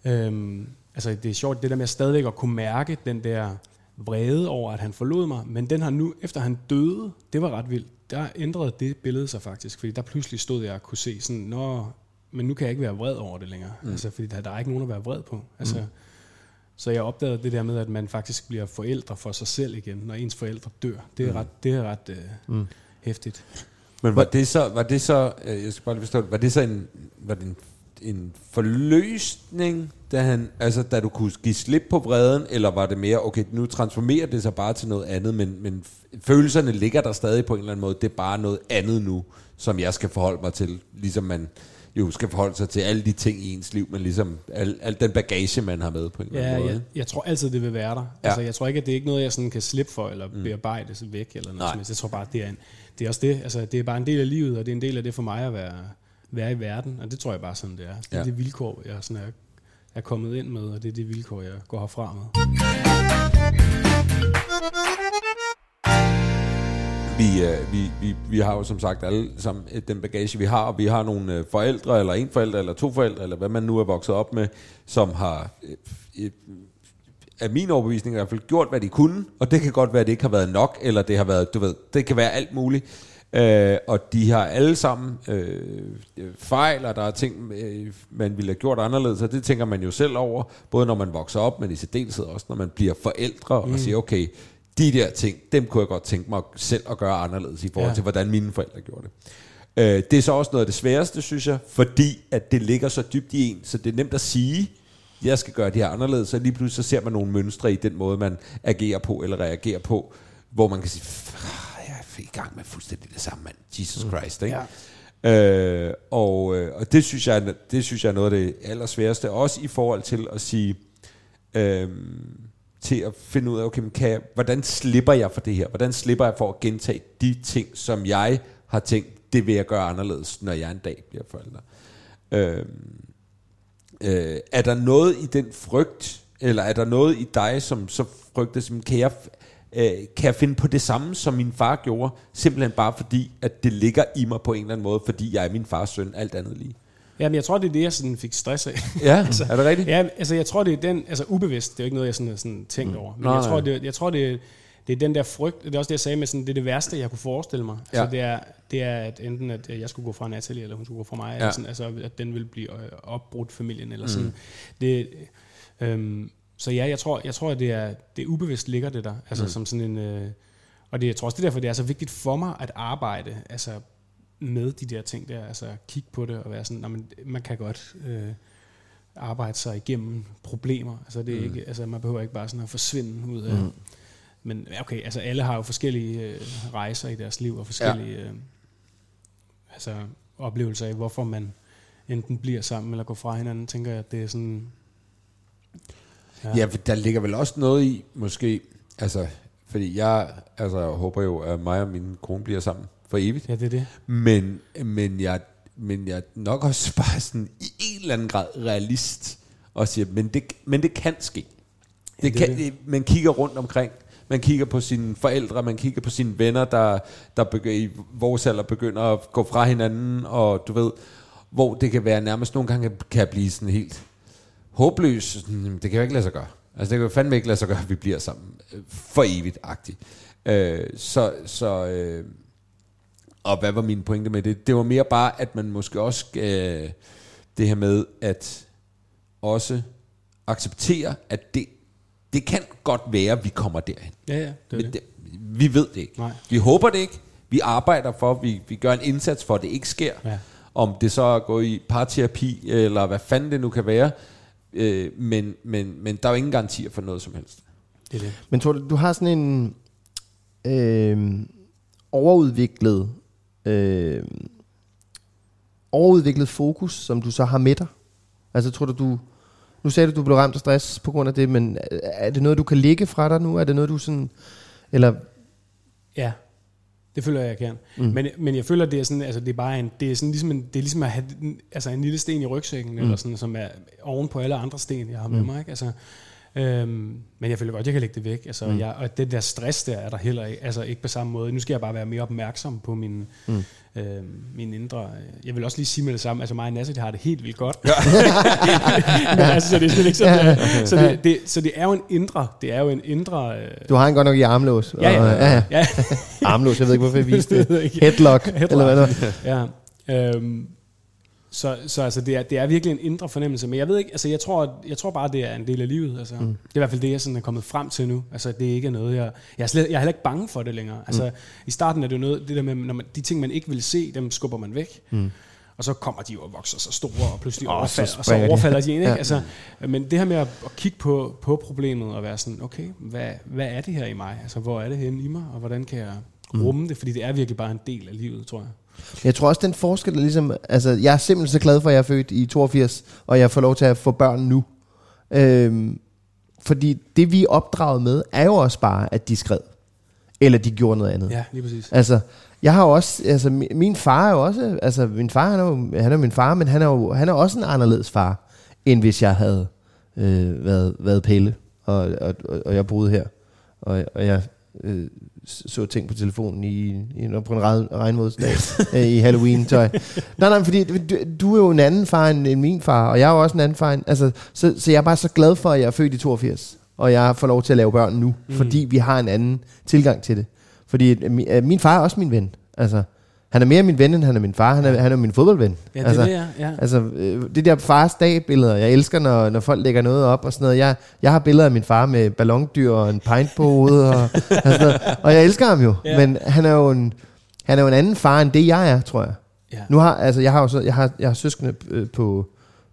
øhm, altså det er sjovt, det der med stadigvæk at kunne mærke den der vrede over, at han forlod mig, men den har nu, efter han døde, det var ret vildt, der ændrede det billede sig faktisk, fordi der pludselig stod jeg og kunne se sådan, nå, men nu kan jeg ikke være vred over det længere, mm. altså fordi der, der er ikke nogen at være vred på, altså, mm. så jeg opdagede det der med, at man faktisk bliver forældre for sig selv igen, når ens forældre dør, det er Mm. ret, det er ret øh, mm. hæftigt. Men var det så, var det så, øh, jeg skal bare lige forstå var det så en, var det en, en forløsning, da, han, altså, da du kunne give slip på vreden, eller var det mere, okay, nu transformerer det sig bare til noget andet, men, men følelserne ligger der stadig på en eller anden måde, det er bare noget andet nu, som jeg skal forholde mig til, ligesom man jo skal forholde sig til alle de ting i ens liv, men ligesom al, al den bagage, man har med på en eller Ja, anden måde. jeg, jeg tror altid, det vil være der. Ja. Altså, jeg tror ikke, at det er ikke noget, jeg sådan kan slippe for, eller mm. bearbejde væk, eller noget Nej. som helst. Jeg tror bare, det er, en, det er også det. Altså, det er bare en del af livet, og det er en del af det for mig at være, være i verden. Og det tror jeg bare sådan, det er. Det er Ja. det vilkår, jeg sådan er, er kommet ind med, og det er det vilkår, jeg går herfra med. Vi, øh, vi, vi, vi har jo som sagt alle sammen øh, den bagage, vi har, og vi har nogle øh, forældre, eller en forælder, eller to forældre, eller hvad man nu er vokset op med, som har, øh, af min overbevisning i hvert fald, gjort, hvad de kunne, og det kan godt være, at det ikke har været nok, eller det har været, du ved, det kan være alt muligt. Øh, og de har alle sammen øh, fejl, og der er ting, øh, man ville have gjort anderledes, og det tænker man jo selv over, både når man vokser op, men i særdeleshed også, når man bliver forældre, mm. og siger, okay, de der ting, dem kunne jeg godt tænke mig selv at gøre anderledes, i forhold ja. til, hvordan mine forældre gjorde det. Øh, det er så også noget af det sværeste, synes jeg, fordi at det ligger så dybt i en, så det er nemt at sige, jeg skal gøre det her anderledes, så lige pludselig så ser man nogle mønstre i den måde, man agerer på eller reagerer på, hvor man kan sige, i gang med fuldstændig det samme, mand. Jesus mm. Christ, ikke? Ja. Øh, og, øh, og det synes jeg det synes jeg er noget af det allersværeste også i forhold til at sige øh, til at finde ud af okay, kan jeg, hvordan slipper jeg for det her hvordan slipper jeg for at gentage de ting som jeg har tænkt det vil jeg gøre anderledes når jeg en dag bliver forælder øh, øh, er der noget i den frygt eller er der noget i dig som så frygter som kan jeg øh, kan jeg finde på det samme, som min far gjorde, simpelthen bare fordi, at det ligger i mig på en eller anden måde, fordi jeg er min fars søn, alt andet lige. Jamen, jeg tror, det er det, jeg sådan fik stress af. Ja, altså, er det rigtigt? Ja, altså, jeg tror, det er den, altså ubevidst, det er jo ikke noget, jeg sådan sådan tænkt mm. over. Men nej, jeg, tror, det, jeg tror, det, det er den der frygt, det er også det, jeg sagde med, sådan, det er det værste, jeg kunne forestille mig. Ja. Altså, det er, det er at enten, at jeg skulle gå fra Natalie, eller hun skulle gå fra mig, ja. eller sådan, altså, at den vil blive øh, opbrudt familien, eller sådan. Mm. Det, øhm, så ja, jeg tror, jeg tror at det er, det er ubevidst ligger det der. Altså mm. som sådan en... Øh, og det, jeg tror også, det er derfor, det er så vigtigt for mig at arbejde altså med de der ting der. Altså kigge på det og være sådan, man, man kan godt øh, arbejde sig igennem problemer. Altså, det er mm. ikke, altså man behøver ikke bare sådan at forsvinde ud af... Mm. Men okay, altså alle har jo forskellige øh, rejser i deres liv og forskellige ja. øh, altså, oplevelser af, hvorfor man enten bliver sammen eller går fra hinanden, tænker jeg, at det er sådan Ja. ja, der ligger vel også noget i, måske, altså, fordi jeg altså, jeg håber jo, at mig og min kone bliver sammen for evigt. Ja, det er det. Men, men, jeg, men jeg er nok også bare sådan i en eller anden grad realist, og siger, men det, men det kan ske. Det, ja, det kan, det. Man kigger rundt omkring, man kigger på sine forældre, man kigger på sine venner, der, der begy- i vores alder begynder at gå fra hinanden, og du ved, hvor det kan være nærmest nogle gange kan blive sådan helt håbløs, det kan jo ikke lade sig gøre. Altså det kan jo fandme ikke lade sig gøre, at vi bliver sammen øh, for evigt-agtigt. Øh, så, så øh, og hvad var min pointe med det? Det var mere bare, at man måske også, øh, det her med, at også acceptere, at det, det kan godt være, at vi kommer derhen. Ja, ja, det er Men det. vi ved det ikke. Nej. Vi håber det ikke. Vi arbejder for, vi, vi gør en indsats for, at det ikke sker. Ja. Om det så er at gå i parterapi, eller hvad fanden det nu kan være. Øh, men, men, men der er jo ingen garantier for noget som helst. Det er det. Men tror du, du har sådan en øh, overudviklet øh, overudviklet fokus, som du så har med dig? Altså tror du, du nu sagde du, du blev ramt af stress på grund af det, men er det noget, du kan ligge fra dig nu? Er det noget, du sådan... Eller... Ja, det føler jeg, jeg kan. Mm. Men, men jeg føler, det er sådan, altså det er bare en, det er sådan ligesom, en, det er ligesom at have altså en lille sten i rygsækken, mm. eller sådan, som er oven på alle andre sten, jeg har med mm. mig. Ikke? Altså, øhm, men jeg føler godt, jeg kan lægge det væk. Altså, mm. jeg, og det der stress der er der heller ikke, altså ikke på samme måde. Nu skal jeg bare være mere opmærksom på min, mm øh, min indre... Øh, jeg vil også lige sige med det samme, altså mig og Nasser, det har det helt vildt godt. Ja. Altså, så det er ikke sådan, ja. så, det, det, så det er jo en indre... Det er jo en indre... Øh, du har en godt nok i armlås. Ja, ja. Og, ja, armlås, jeg ved ikke, hvorfor jeg viste det. Headlock, Headlock, eller hvad det var. Ja. Øhm, så, så altså, det, er, det er virkelig en indre fornemmelse. Men jeg ved ikke, altså jeg tror, jeg tror bare, det er en del af livet. Altså. Mm. Det er i hvert fald det, jeg sådan er kommet frem til nu. Altså det er ikke noget, jeg... Jeg er, slet, jeg er heller ikke bange for det længere. Altså mm. i starten er det jo noget, det der med, når man, de ting, man ikke vil se, dem skubber man væk. Mm. Og så kommer de jo og vokser så store, og pludselig oh, overfalder, så og så overfalder de en. Ikke? Ja. Altså, men det her med at, at kigge på, på problemet og være sådan, okay, hvad, hvad er det her i mig? Altså, hvor er det henne i mig, og hvordan kan jeg rumme mm. det? Fordi det er virkelig bare en del af livet, tror jeg. Jeg tror også, den forskel er ligesom... Altså, jeg er simpelthen så glad for, at jeg er født i 82, og jeg får lov til at få børn nu. Øhm, fordi det, vi er opdraget med, er jo også bare, at de skred. Eller de gjorde noget andet. Ja, lige præcis. Altså, jeg har jo også... Altså, min, min far er jo også... Altså, min far, han er jo, han er min far, men han er jo han er også en anderledes far, end hvis jeg havde øh, været, været Pelle, og, og, og, og jeg boede her. Og, og jeg øh, så ting på telefonen i, i på en regn, regnvådsdag øh, i Halloween-tøj. Nej, nej, fordi du, du er jo en anden far end, end min far, og jeg er jo også en anden far. End, altså, så, så jeg er bare så glad for, at jeg er født i 82, og jeg får lov til at lave børn nu, mm. fordi vi har en anden tilgang til det. Fordi øh, min, øh, min far er også min ven. Altså, han er mere min ven, end han er min far. Han er, han er min fodboldven. Ja, det altså, er det, ja. Altså, øh, det der fars dag-billeder, jeg elsker, når, når folk lægger noget op og sådan noget. Jeg, jeg har billeder af min far med ballondyr og en pint på hovedet, og, og, sådan noget. og jeg elsker ham jo. Ja. Men han er jo en, han er jo en anden far, end det jeg er, tror jeg. Ja. Nu har, altså, jeg har jo så, jeg har, jeg har søskende øh, på,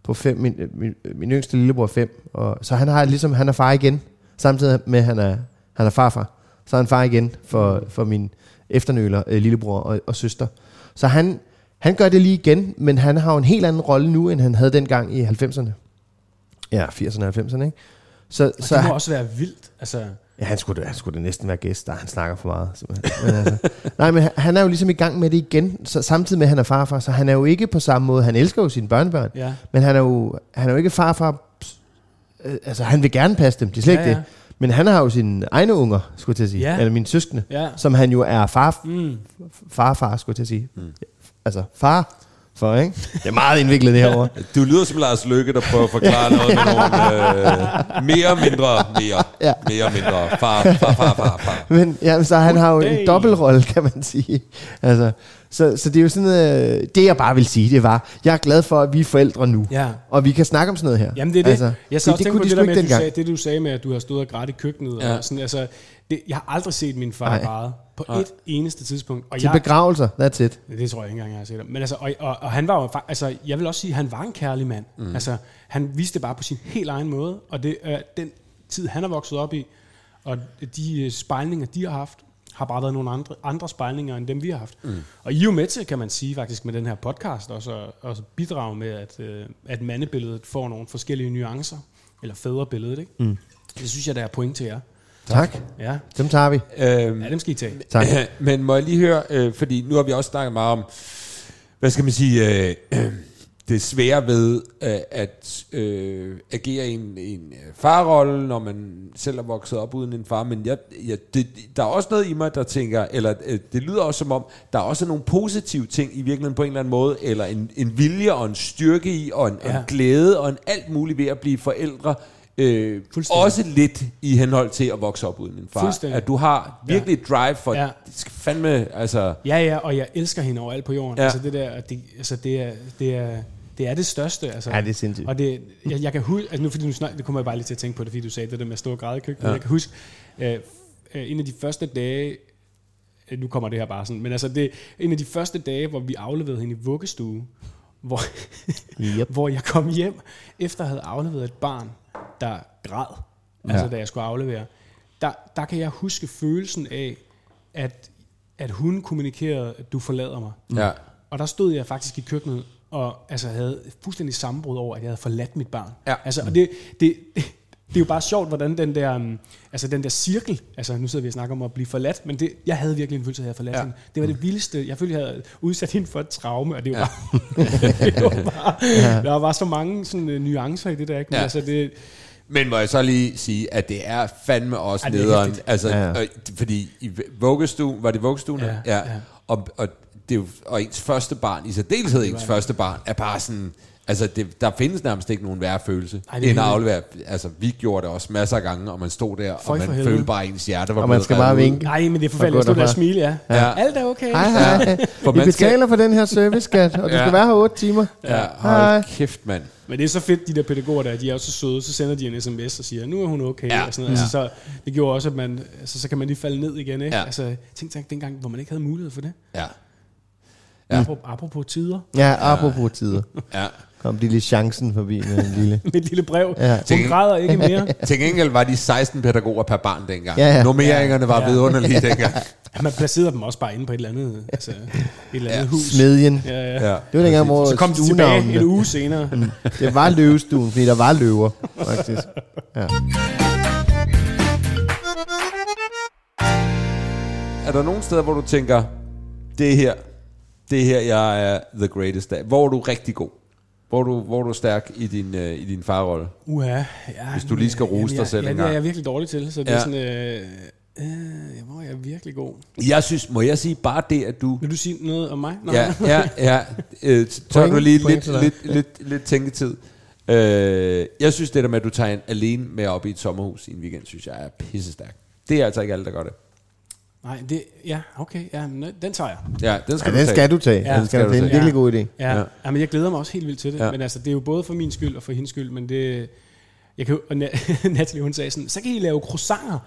på fem, min, min, min yngste lillebror er fem, og, så han har ligesom, han er far igen, samtidig med, at han er, han er farfar. Så er han far igen for, for min efternøler, øh, lillebror og, og søster. Så han, han gør det lige igen, men han har jo en helt anden rolle nu, end han havde dengang i 90'erne. Ja, 80'erne og 90'erne, ikke? Så, Og så det må han, også være vildt. Altså, ja, han, skulle, han skulle da næsten være gæst, der han snakker for meget. Men altså, nej, men han- er jo ligesom i gang med det igen, så, samtidig med, at han er farfar, så han er jo ikke på samme måde. Han elsker jo sine børnebørn, ja. men han er jo, han er jo ikke farfar... øh, Altså, han vil gerne passe dem, det er slet Ja, ikke ja. Men han har jo sine egne unger, skulle jeg til at sige. Ja. Eller mine søskende, Ja. som han jo er far, Mm. farfar, skulle jeg til at sige. Mm. Altså, far for, ikke? Det er meget indviklet det her ord. Du lyder som Lars Løkke, der prøver at forklare noget med nogle øh, mere mindre, mere, Ja. mere mindre. Far, far, far, far, far. Men ja, så han har jo en dobbeltrolle, kan man sige. Altså, så, så det er jo sådan, øh, det jeg bare vil sige, det var, jeg er glad for, at vi er forældre nu. Ja. Og vi kan snakke om sådan noget her. Jamen det er det. Altså, jeg så også det, det på de det der med, at du sagde, det du sagde med, at du har stået og grædt i køkkenet. Ja. Og sådan, altså, det, jeg har aldrig set min far Nej. græde på Nej. et eneste tidspunkt. Og Til jeg, begravelser, that's it. det tror jeg ikke engang, jeg har set ham. Men altså, og, og, og, han var jo, altså, jeg vil også sige, at han var en kærlig mand. Mm. Altså, han viste det bare på sin helt egen måde, og det er den tid, han er vokset op i, og de øh, spejlinger, de har haft, har bare været nogle andre, andre spejlinger, end dem vi har haft. Mm. Og I er jo med til, kan man sige faktisk, med den her podcast, også, at- også bidrage med, at, øh, at mandebilledet får nogle forskellige nuancer, eller fædrebilledet, ikke? Mm. Det synes jeg, der er point til jer. Tak. Ja, Dem tager vi. Øhm, ja dem skal I tage. Tak. Men må jeg lige høre, øh, fordi nu har vi også snakket meget om, hvad skal man sige, øh, øh, det svære ved øh, at øh, agere i en, en øh, farrolle, når man selv er vokset op uden en far. Men jeg, jeg, det, der er også noget i mig, der tænker, eller øh, det lyder også som om, der er også nogle positive ting i virkeligheden på en eller anden måde, eller en, en vilje og en styrke i, og en, ja. Ja. en glæde og en alt muligt ved at blive forældre. Øh, også lidt i henhold til at vokse op uden en far. At du har virkelig et drive for, Ja. fandme, altså... Ja, ja, og jeg elsker hende overalt på jorden. Ja. Ja. Altså det der, det, altså det er, det er, det er det største. Altså. Ja, det er sindssygt. Og det, jeg, jeg kan huske, altså nu fordi du snak, det kommer jeg bare lige til at tænke på det, fordi du sagde det der med at stå og græde i køkkenet. Ja. Jeg kan huske, øh, øh, en af de første dage, øh, nu kommer det her bare sådan, men altså det, en af de første dage, hvor vi afleverede hende i vuggestue, hvor, Yep. hvor jeg kom hjem, efter at have afleveret et barn, der græd, ja. altså da jeg skulle aflevere, der, der kan jeg huske følelsen af, at, at hun kommunikerede, at du forlader mig. Ja. Og der stod jeg faktisk i køkkenet og altså, havde fuldstændig sammenbrud over, at jeg havde forladt mit barn. Ja. Altså, og det, det, det, er jo bare sjovt, hvordan den der, um, altså den der cirkel, altså nu sidder vi og snakker om at blive forladt, men det, jeg havde virkelig en følelse af, at jeg havde forladt Ja. ja. hende. Det var det vildeste. Jeg følte, jeg havde udsat hende for et traume, og det var bare, det var bare ja. der var så mange sådan, uh, nuancer i det der. Ikke? Men Ja. altså, det, Men må jeg så lige sige, at det er fandme også Ja, er nederen. Altså, Ja, ja, ja. ja. fordi i vuggestuen, var det vuggestuen? Ja, ja. ja. Og, og, det er jo, og ens første barn, i særdeleshed ens første barn, er bare sådan... Altså, det, der findes nærmest ikke nogen værre følelse, Ej, det end at aflevere. Altså, vi gjorde det også masser af gange, og man stod der, Føj og man følte bare, at ens hjerte var Og man skal bare vinke. nej, men det er forfærdeligt at stå der og smile, ja. Ja. ja. Alt er okay. Hej, hej. For skal- betaler for den her service, skat, og du Ja. skal være her 8 timer. Ja, Hej. hold kæft, mand. Men det er så fedt, de der pædagoger der, de er jo så søde, så sender de en sms og siger, nu er hun okay, Ja. og sådan noget. Altså, så det gjorde også, at man, altså, så kan man lige falde ned igen, ikke? Ja. Altså, tænk dig dengang, hvor man ikke havde mulighed for det. Ja. Ja. Apropos, apropos tider, Ja, apropos tider. ja. Kom de lige chancen forbi med en lille... med et lille brev. Ja. Hun græder ikke mere. Til gengæld var de 16 pædagoger per barn dengang. Ja, ja. Normeringerne var Ja. vidunderlige dengang. Man placerede dem også bare inde på et eller andet, altså, et eller andet Ja. hus. Smedjen. Ja, ja. Ja. Det var dengang, hvor Så kom de tilbage en uge senere. Det var løvestuen, fordi der var løver, faktisk. Ja. Er der nogle steder, hvor du tænker, det her, det her, jeg er the greatest af? Hvor er du rigtig god? Hvor er du, hvor er du stærk i din, øh, i din farrolle? Uha, ja, Hvis du lige skal rose jamen, dig jeg- selv ja, en det er gang. jeg virkelig dårlig til, så det Ja. er sådan... Øh, Øh, hvor er jeg virkelig god. Jeg synes, må jeg sige bare det, at du... Vil du sige noget om mig? Nå. Ja, ja, ja. Øh, Point- du lige point lidt, dig. lidt, lidt, lidt tænketid. Øh, jeg synes, det der med, at du tager en alene med op i et sommerhus i en weekend, synes jeg er pisse stærkt. Det er altså ikke alle, der gør det. Nej, det, ja, okay, ja, men den tager jeg. Ja, den skal Ja, du den tage. skal du tage. Ja, den skal skal du du finde. En tage. virkelig god idé. Ja, Ja. ja. men jeg glæder mig også helt vildt til det. Ja. Men altså, det er jo både for min skyld og for hendes skyld, men det... Jeg kan, og Na- Natalie, hun sagde sådan, så kan I lave croissanter.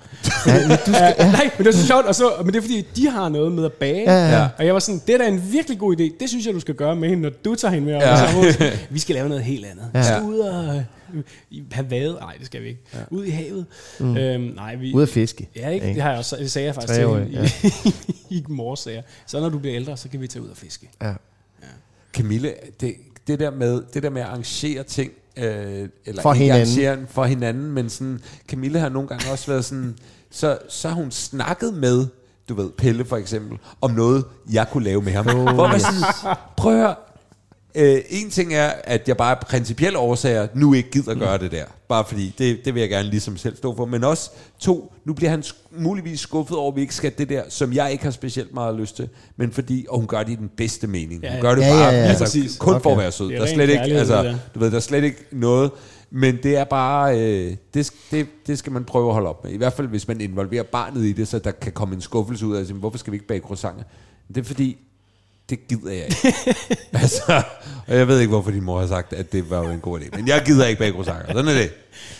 Ja, men du skal, Ja, nej, men det var så sjovt, og så, men det er fordi, de har noget med at bage. Ja, ja. Ja. Og jeg var sådan, det er da en virkelig god idé. Det synes jeg, du skal gøre med hende, når du tager hende med. Ja. i sommerhus. Vi skal lave noget helt andet. Vi Ja. skal ud og i- have været. Nej, det skal vi ikke. Ja. Ud i havet. Mm. Øhm, nej, vi, ud at fiske. Ja, ikke? Det, har jeg også, det sagde jeg faktisk til hende i, i morges. sagde jeg. Så når du bliver ældre, så kan vi tage ud og fiske. Ja. Camille, det, det, der med, det der med at arrangere ting, øh, eller For hinanden. arrangere for hinanden, men sådan, Camille har nogle gange også været sådan, så, så har hun snakket med, du ved, Pelle for eksempel, om noget, jeg kunne lave med ham. Oh, Hvor man sådan, prøv at høre, Øh, en ting er, at jeg bare af principielle årsager nu ikke gider gøre det der. Bare fordi, det, det vil jeg gerne ligesom selv stå for. Men også, to, nu bliver han muligvis skuffet over, at vi ikke skal det der, som jeg ikke har specielt meget lyst til. Men fordi, og hun gør det i den bedste mening. Ja, Hun ja. gør det Ja, bare ja, ja. altså, Præcis. kun for at være sød. Det er Der er slet ikke, altså, du ved, der er slet ikke noget. Men det er bare, øh, det, det, det skal man prøve at holde op med. I hvert fald, hvis man involverer barnet i det, så der kan komme en skuffelse ud af, hvorfor skal vi ikke bage croissanter? Det er fordi, det gider jeg ikke. altså, og jeg ved ikke, hvorfor din mor har sagt, at det var jo en god idé. Men jeg gider ikke bage croissanter. Sådan er det.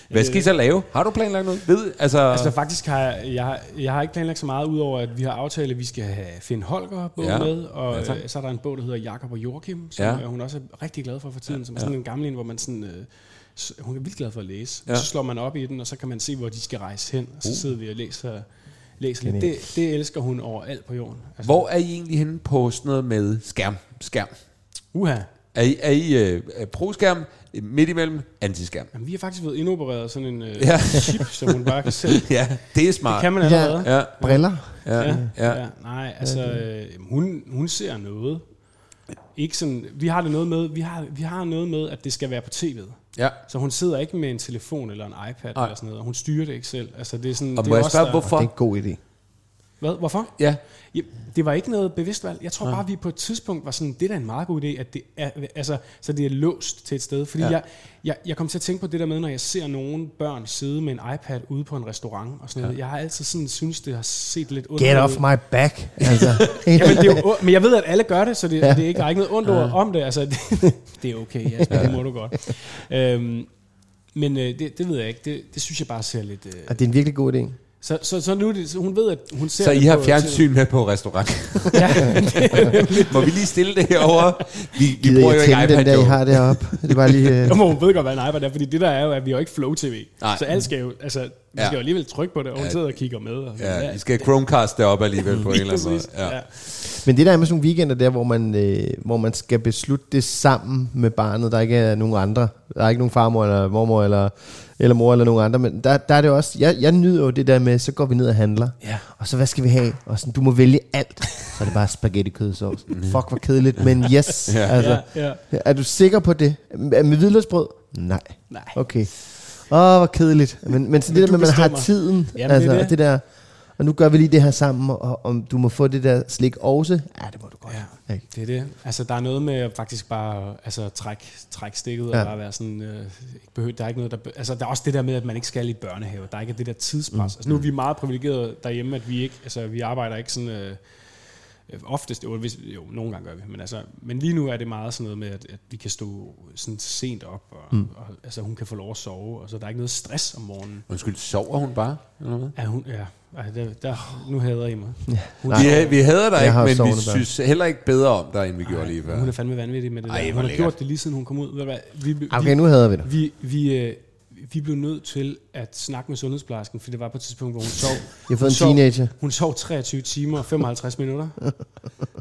Hvad skal I så lave? Har du planlagt noget? Ved, altså, Altså faktisk har jeg, jeg, har- jeg har ikke planlagt så meget, udover at vi har aftalt, at vi skal have Finn Holger bog Ja. ja. med, og Ja, ja, tak. så er der en bog, der hedder Jakob og Joachim, som Ja. ja. hun også er rigtig glad for for tiden, som er sådan en gammel en, hvor man sådan... Øh, hun er vildt glad for at læse. Ja. Ja. Så slår man op i den, og så kan man se, hvor de skal rejse hen, og så sidder vi og læser, læser lidt. Det, det elsker hun overalt på jorden. Altså, hvor er I egentlig henne på sådan noget med skærm? skærm? Uha. Er I, er I øh, pro-skærm, midt imellem, antiskærm? Jamen, vi har faktisk været indopereret sådan en øh, Ja. ja. chip, som hun bare kan sætte. Ja, det er smart. Det kan man allerede. Ja, Briller. ja, Ja, ja. ja. Nej, altså, øh, hun, hun ser noget. Ikke sådan, vi har det noget med, vi har, vi har noget med, at det skal være på tv'et. Ja. Så hun sidder ikke med en telefon eller en iPad Nej. eller sådan noget, og hun styrer det ikke selv. Altså, det er sådan, Og det må er jeg os, spørge, der- hvorfor? Det er en god idé. Hvad? Hvorfor? Ja, Ja, det var ikke noget bevidst valg. Jeg tror bare, vi på et tidspunkt var sådan, det er da en meget god idé, at det er, altså, så det er låst til et sted. Fordi Ja. ja. jeg, jeg, jeg kom til at tænke på det der med, når jeg ser nogle børn sidde med en iPad ude på en restaurant og sådan noget. Jeg har altid sådan synes, det har set lidt ondt Get ud. off my back. Altså. Jamen, det er jo, men jeg ved, at alle gør det, så det, Ja. ja. det er ikke, der er ikke noget ondt ord om det. Altså, det, det er okay, Jasper, det må du godt. Øhm, men øh, det, det ved jeg ikke. Det, det synes jeg bare ser lidt... Øh, Og det er en virkelig god idé. Så, så, så nu det, så hun ved, at hun ser så I har på- fjernsyn med på restaurant. Ja, Må vi lige stille det herovre? Vi, vi bruger jo ikke tænde den iPad, der, I jo. har deroppe? Det er bare lige... øh, Nu må hun ved godt, hvad en iPad er, fordi det der er jo, at vi har jo ikke Flow TV. Nej. Så alt skal jo, altså, vi Ja. skal jo alligevel trykke på det, og hun sidder og kigger med. Og, Ja, vi skal Chromecast deroppe alligevel på en eller anden måde. Ja. ja. Men det der er med sådan nogle weekender der, hvor man, øh, hvor man skal beslutte det sammen med barnet, der ikke er nogen andre, der er ikke nogen farmor eller mormor eller, eller mor eller nogen andre, men der, der er det også, jeg, jeg nyder jo det der med, så går vi ned og handler, Ja. og så hvad skal vi have? Og sådan, du må vælge alt, så er det bare spaghetti kødsovs. Fuck, hvor kedeligt, men yes. Ja. Altså, Ja, ja. Er du sikker på det? Med med hvidløgsbrød? Nej. Nej. Okay. Åh, oh, hvor kedeligt. Men, men så det der du med, at man har tiden, Jamen, det er altså, det. det der, og nu gør vi lige det her sammen, og om du må få det der slik også, ja, det må du godt. Ja, Ikke? det er det. Altså, der er noget med faktisk bare altså, trække, trække stikket og Ja. bare være sådan... Øh, ikke behøver, der er ikke noget, der... Altså, der er også det der med, at man ikke skal i børnehave. Der er ikke det der tidspres. Mm. Altså, nu er vi meget privilegerede derhjemme, at vi ikke... Altså, vi arbejder ikke sådan... Øh, øh, oftest, jo, hvis, jo, nogle gange gør vi, men, altså, men lige nu er det meget sådan noget med, at, at vi kan stå sådan sent op, og, mm. og, altså hun kan få lov at sove, og så der er ikke noget stress om morgenen. Undskyld, sover hun bare? Eller hvad? Ja, hun, ja, ej, der, der, nu hader I mig. Hun, Vi, vi hader dig Jeg ikke, men vi synes heller ikke bedre om dig, end vi gjorde lige før. hun er fandme vanvittig med det Ej, der. Hun har lækkert. gjort det lige siden hun kom ud. Ved du hvad? Vi, vi, Okay, nu hader vi dig. Vi, vi, øh, vi blev nødt til at snakke med sundhedsplejersken, for det var på et tidspunkt, hvor hun sov. Jeg har fået hun en sov- teenager. Hun sov 23 timer og 55 minutter.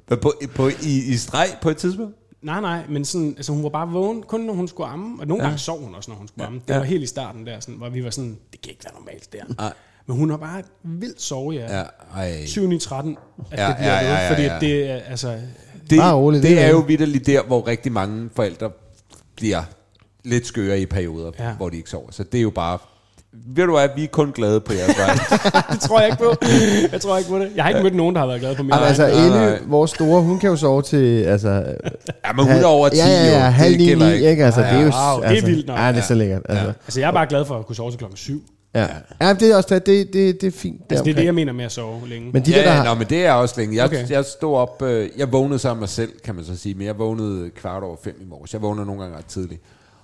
På, på, på, i, I streg på et tidspunkt? Nej, nej, men sådan, altså hun var bare vågen, kun når hun skulle amme. Og nogle Ja. ja. gange sov hun også, når hun skulle amme. Det Ja. var helt i starten der, sådan, hvor vi var sådan, det kan ikke være normalt der. Nej. Men hun har bare vildt sove, ja. Ja, ej. 7 9 13, at Ja, det bliver ja, ja, noget, ja, fordi ja. at det er, altså, Det, roligt, det, det er er jo vidderligt der, hvor rigtig mange forældre bliver lidt skøre i perioder, ja. Ja. hvor de ikke sover. Så det er jo bare ved du hvad, vi er kun glade på jeres vej. det tror jeg ikke på. Jeg tror ikke på det. Jeg har ikke mødt nogen, der har været glad for min vej. altså, nej. Ellie, vores store, hun kan jo sove til, altså... ja, men hun er over 10 ja, ja, ja, halv Det ni, gælder ni, ikke? Altså, det er jo... Wow, det er altså, vildt nok. Ja, det er så lækkert. Altså, Altså, jeg er bare glad for at kunne sove til klokken 7. ja. ja, det er også det, det, det, det er fint. Altså, det er det, jeg mener med at sove længe. Men de Ja, der, der ja, har, nå, men det er også længe. Jeg, Okay. jeg stod op, øh, jeg vågnede sammen med mig selv, kan man så sige, men jeg vågnede kvart over fem i morges. Jeg vågnede nogle gange ret tidligt.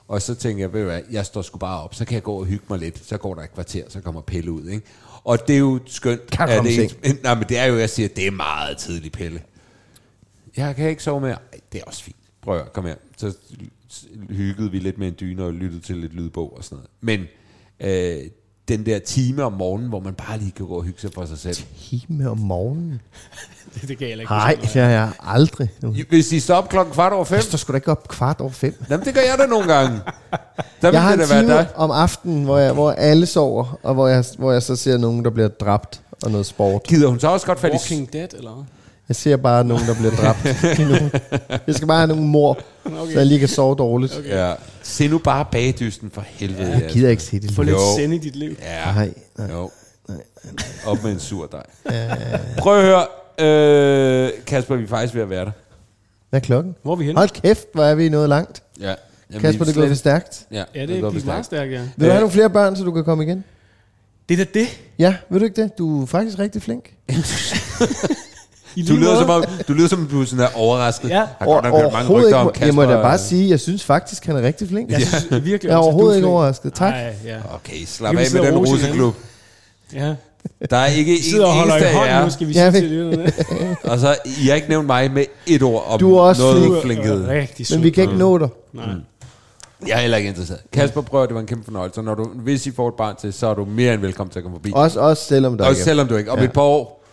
Og så tænkte jeg, ved du hvad, jeg står sgu bare op, så kan jeg gå og hygge mig lidt. Så går der et kvarter, så kommer Pelle ud, ikke? Og det er jo skønt. Kan du at komme det, ikke- Nej, men det er jo, jeg siger, det er meget tidligt, Pelle. Jeg kan ikke sove mere. Ej, det er også fint. Prøv at kom her. Så hyggede vi lidt med en dyne og lyttede til lidt lydbog og sådan noget. Men øh, den der time om morgenen, hvor man bare lige kan gå og hygge sig for sig selv. time om morgenen. det, det kan jeg ikke Nej, det har jeg aldrig. Hvis de står op klokken kvart over fem, Jeg står sgu da ikke op kvart over fem. jamen det gør jeg da nogle gange. Der Jeg har det en være time dig. om aftenen, hvor, jeg, hvor alle sover, og hvor jeg, hvor jeg så ser nogen, der bliver dræbt, og noget sport. Gider hun så også godt fat i... Walking Dead, eller hvad? Jeg ser bare nogen, der bliver dræbt. lige nu. Jeg skal bare have nogle mor, okay. så jeg lige kan sove dårligt. Okay. Ja. Se nu bare bagdysten for helvede. Jeg gider ikke se det Få lidt send i dit liv. Ja. Nej, nej. Jo. Op med en sur dej. Prøv at høre. Øh, Kasper, vi er faktisk ved at være der. Hvad er klokken? Hvor er vi henne? Hold kæft, hvor er vi nået langt. Ja. Jamen, Kasper, det går for stærkt. Ja, Ja, det går er for gik meget stærkt. ja. Vil du have nogle flere børn, så du kan komme igen? Det er da det. Ja, vil du ikke det? Du er faktisk rigtig flink. Du lyder, måde. som om, du lyder som om, du er sådan der overrasket. Ja. Jeg har godt nok hørt mange rygter om ikke. Jeg må da Kasper. bare sige, jeg synes faktisk, han er rigtig flink. Jeg synes virkelig Jeg er også, at du overhovedet ikke flink. overrasket. Tak. Nej, ja. Okay, slap af med den roseklub. ja. Der er ikke en sidder og holder eneste i af hånden nu, jer. skal vi Ja, sige lytterne. Og så, I har ikke nævnt mig med et ord om Du er også noget flink. flinkhed. Rigtig. Men vi kan ikke nå dig. Nej. Jeg er heller ikke interesseret. Kasper, prøv at det var en kæmpe fornøjelse. Når du, hvis I får et barn til, så er du mere end velkommen til at komme forbi. Også, også selvom der Også ikke er- selvom du ikke. Om Ja. et par år,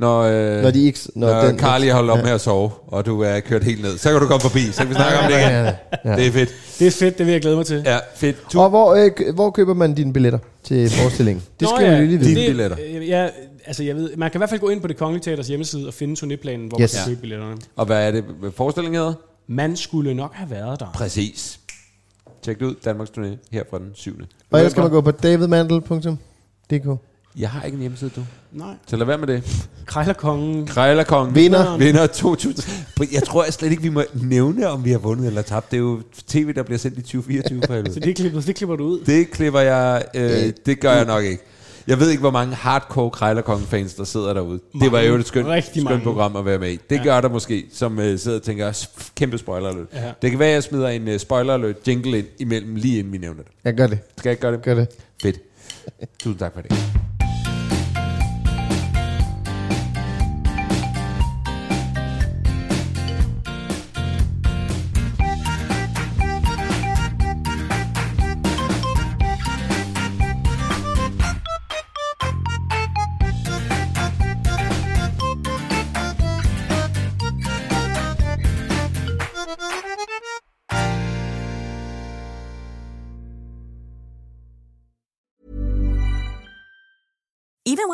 når, øh, Når de ikke... Når, når den, Carly har holdt op med at sove, og du er kørt helt ned, så kan du komme forbi. Så kan vi snakke om det igen. Ja, ja. Det er fedt. Det er fedt, det vil jeg glæde mig til. Ja, fedt. Tu- Og hvor, øh, hvor køber man dine billetter til forestillingen? Det Nå skal ja, vi lige vide. Dine billetter. øh, Ja, altså jeg ved, man kan i hvert fald gå ind på det Kongelige Teaters hjemmeside og finde turnéplanen, hvor Yes. man kan købe billetterne. Og hvad er det, forestillingen hedder? Man skulle nok have været der. Præcis. Tjek det ud, Danmarks Turné, her fra den 7. Og ellers skal man gå på davidmandel.dk. Jeg har ikke en hjemmeside, du. Nej. Så lad være med det. Krejlerkongen. Krejlerkongen. Vinder. Vinder 2000. Jeg tror jeg slet ikke, vi må nævne, om vi har vundet eller tabt. Det er jo tv, der bliver sendt i 2024 for helvede. Så det klipper, det klipper du ud. Det klipper jeg, øh, det gør jeg nok ikke. Jeg ved ikke, hvor mange hardcore Krejlerkongen-fans, der sidder derude. Mange, det var jo et skønt, mange. skønt program at være med i. Det ja. gør der måske, som øh, sidder og tænker, "S- kæmpe spoiler alert. Ja. Det kan være, at jeg smider en uh, spoiler alert jingle ind imellem, lige inden vi nævner det. Jeg gør det. Skal jeg ikke gøre det? Gør det. Fedt. Tusind tak for det.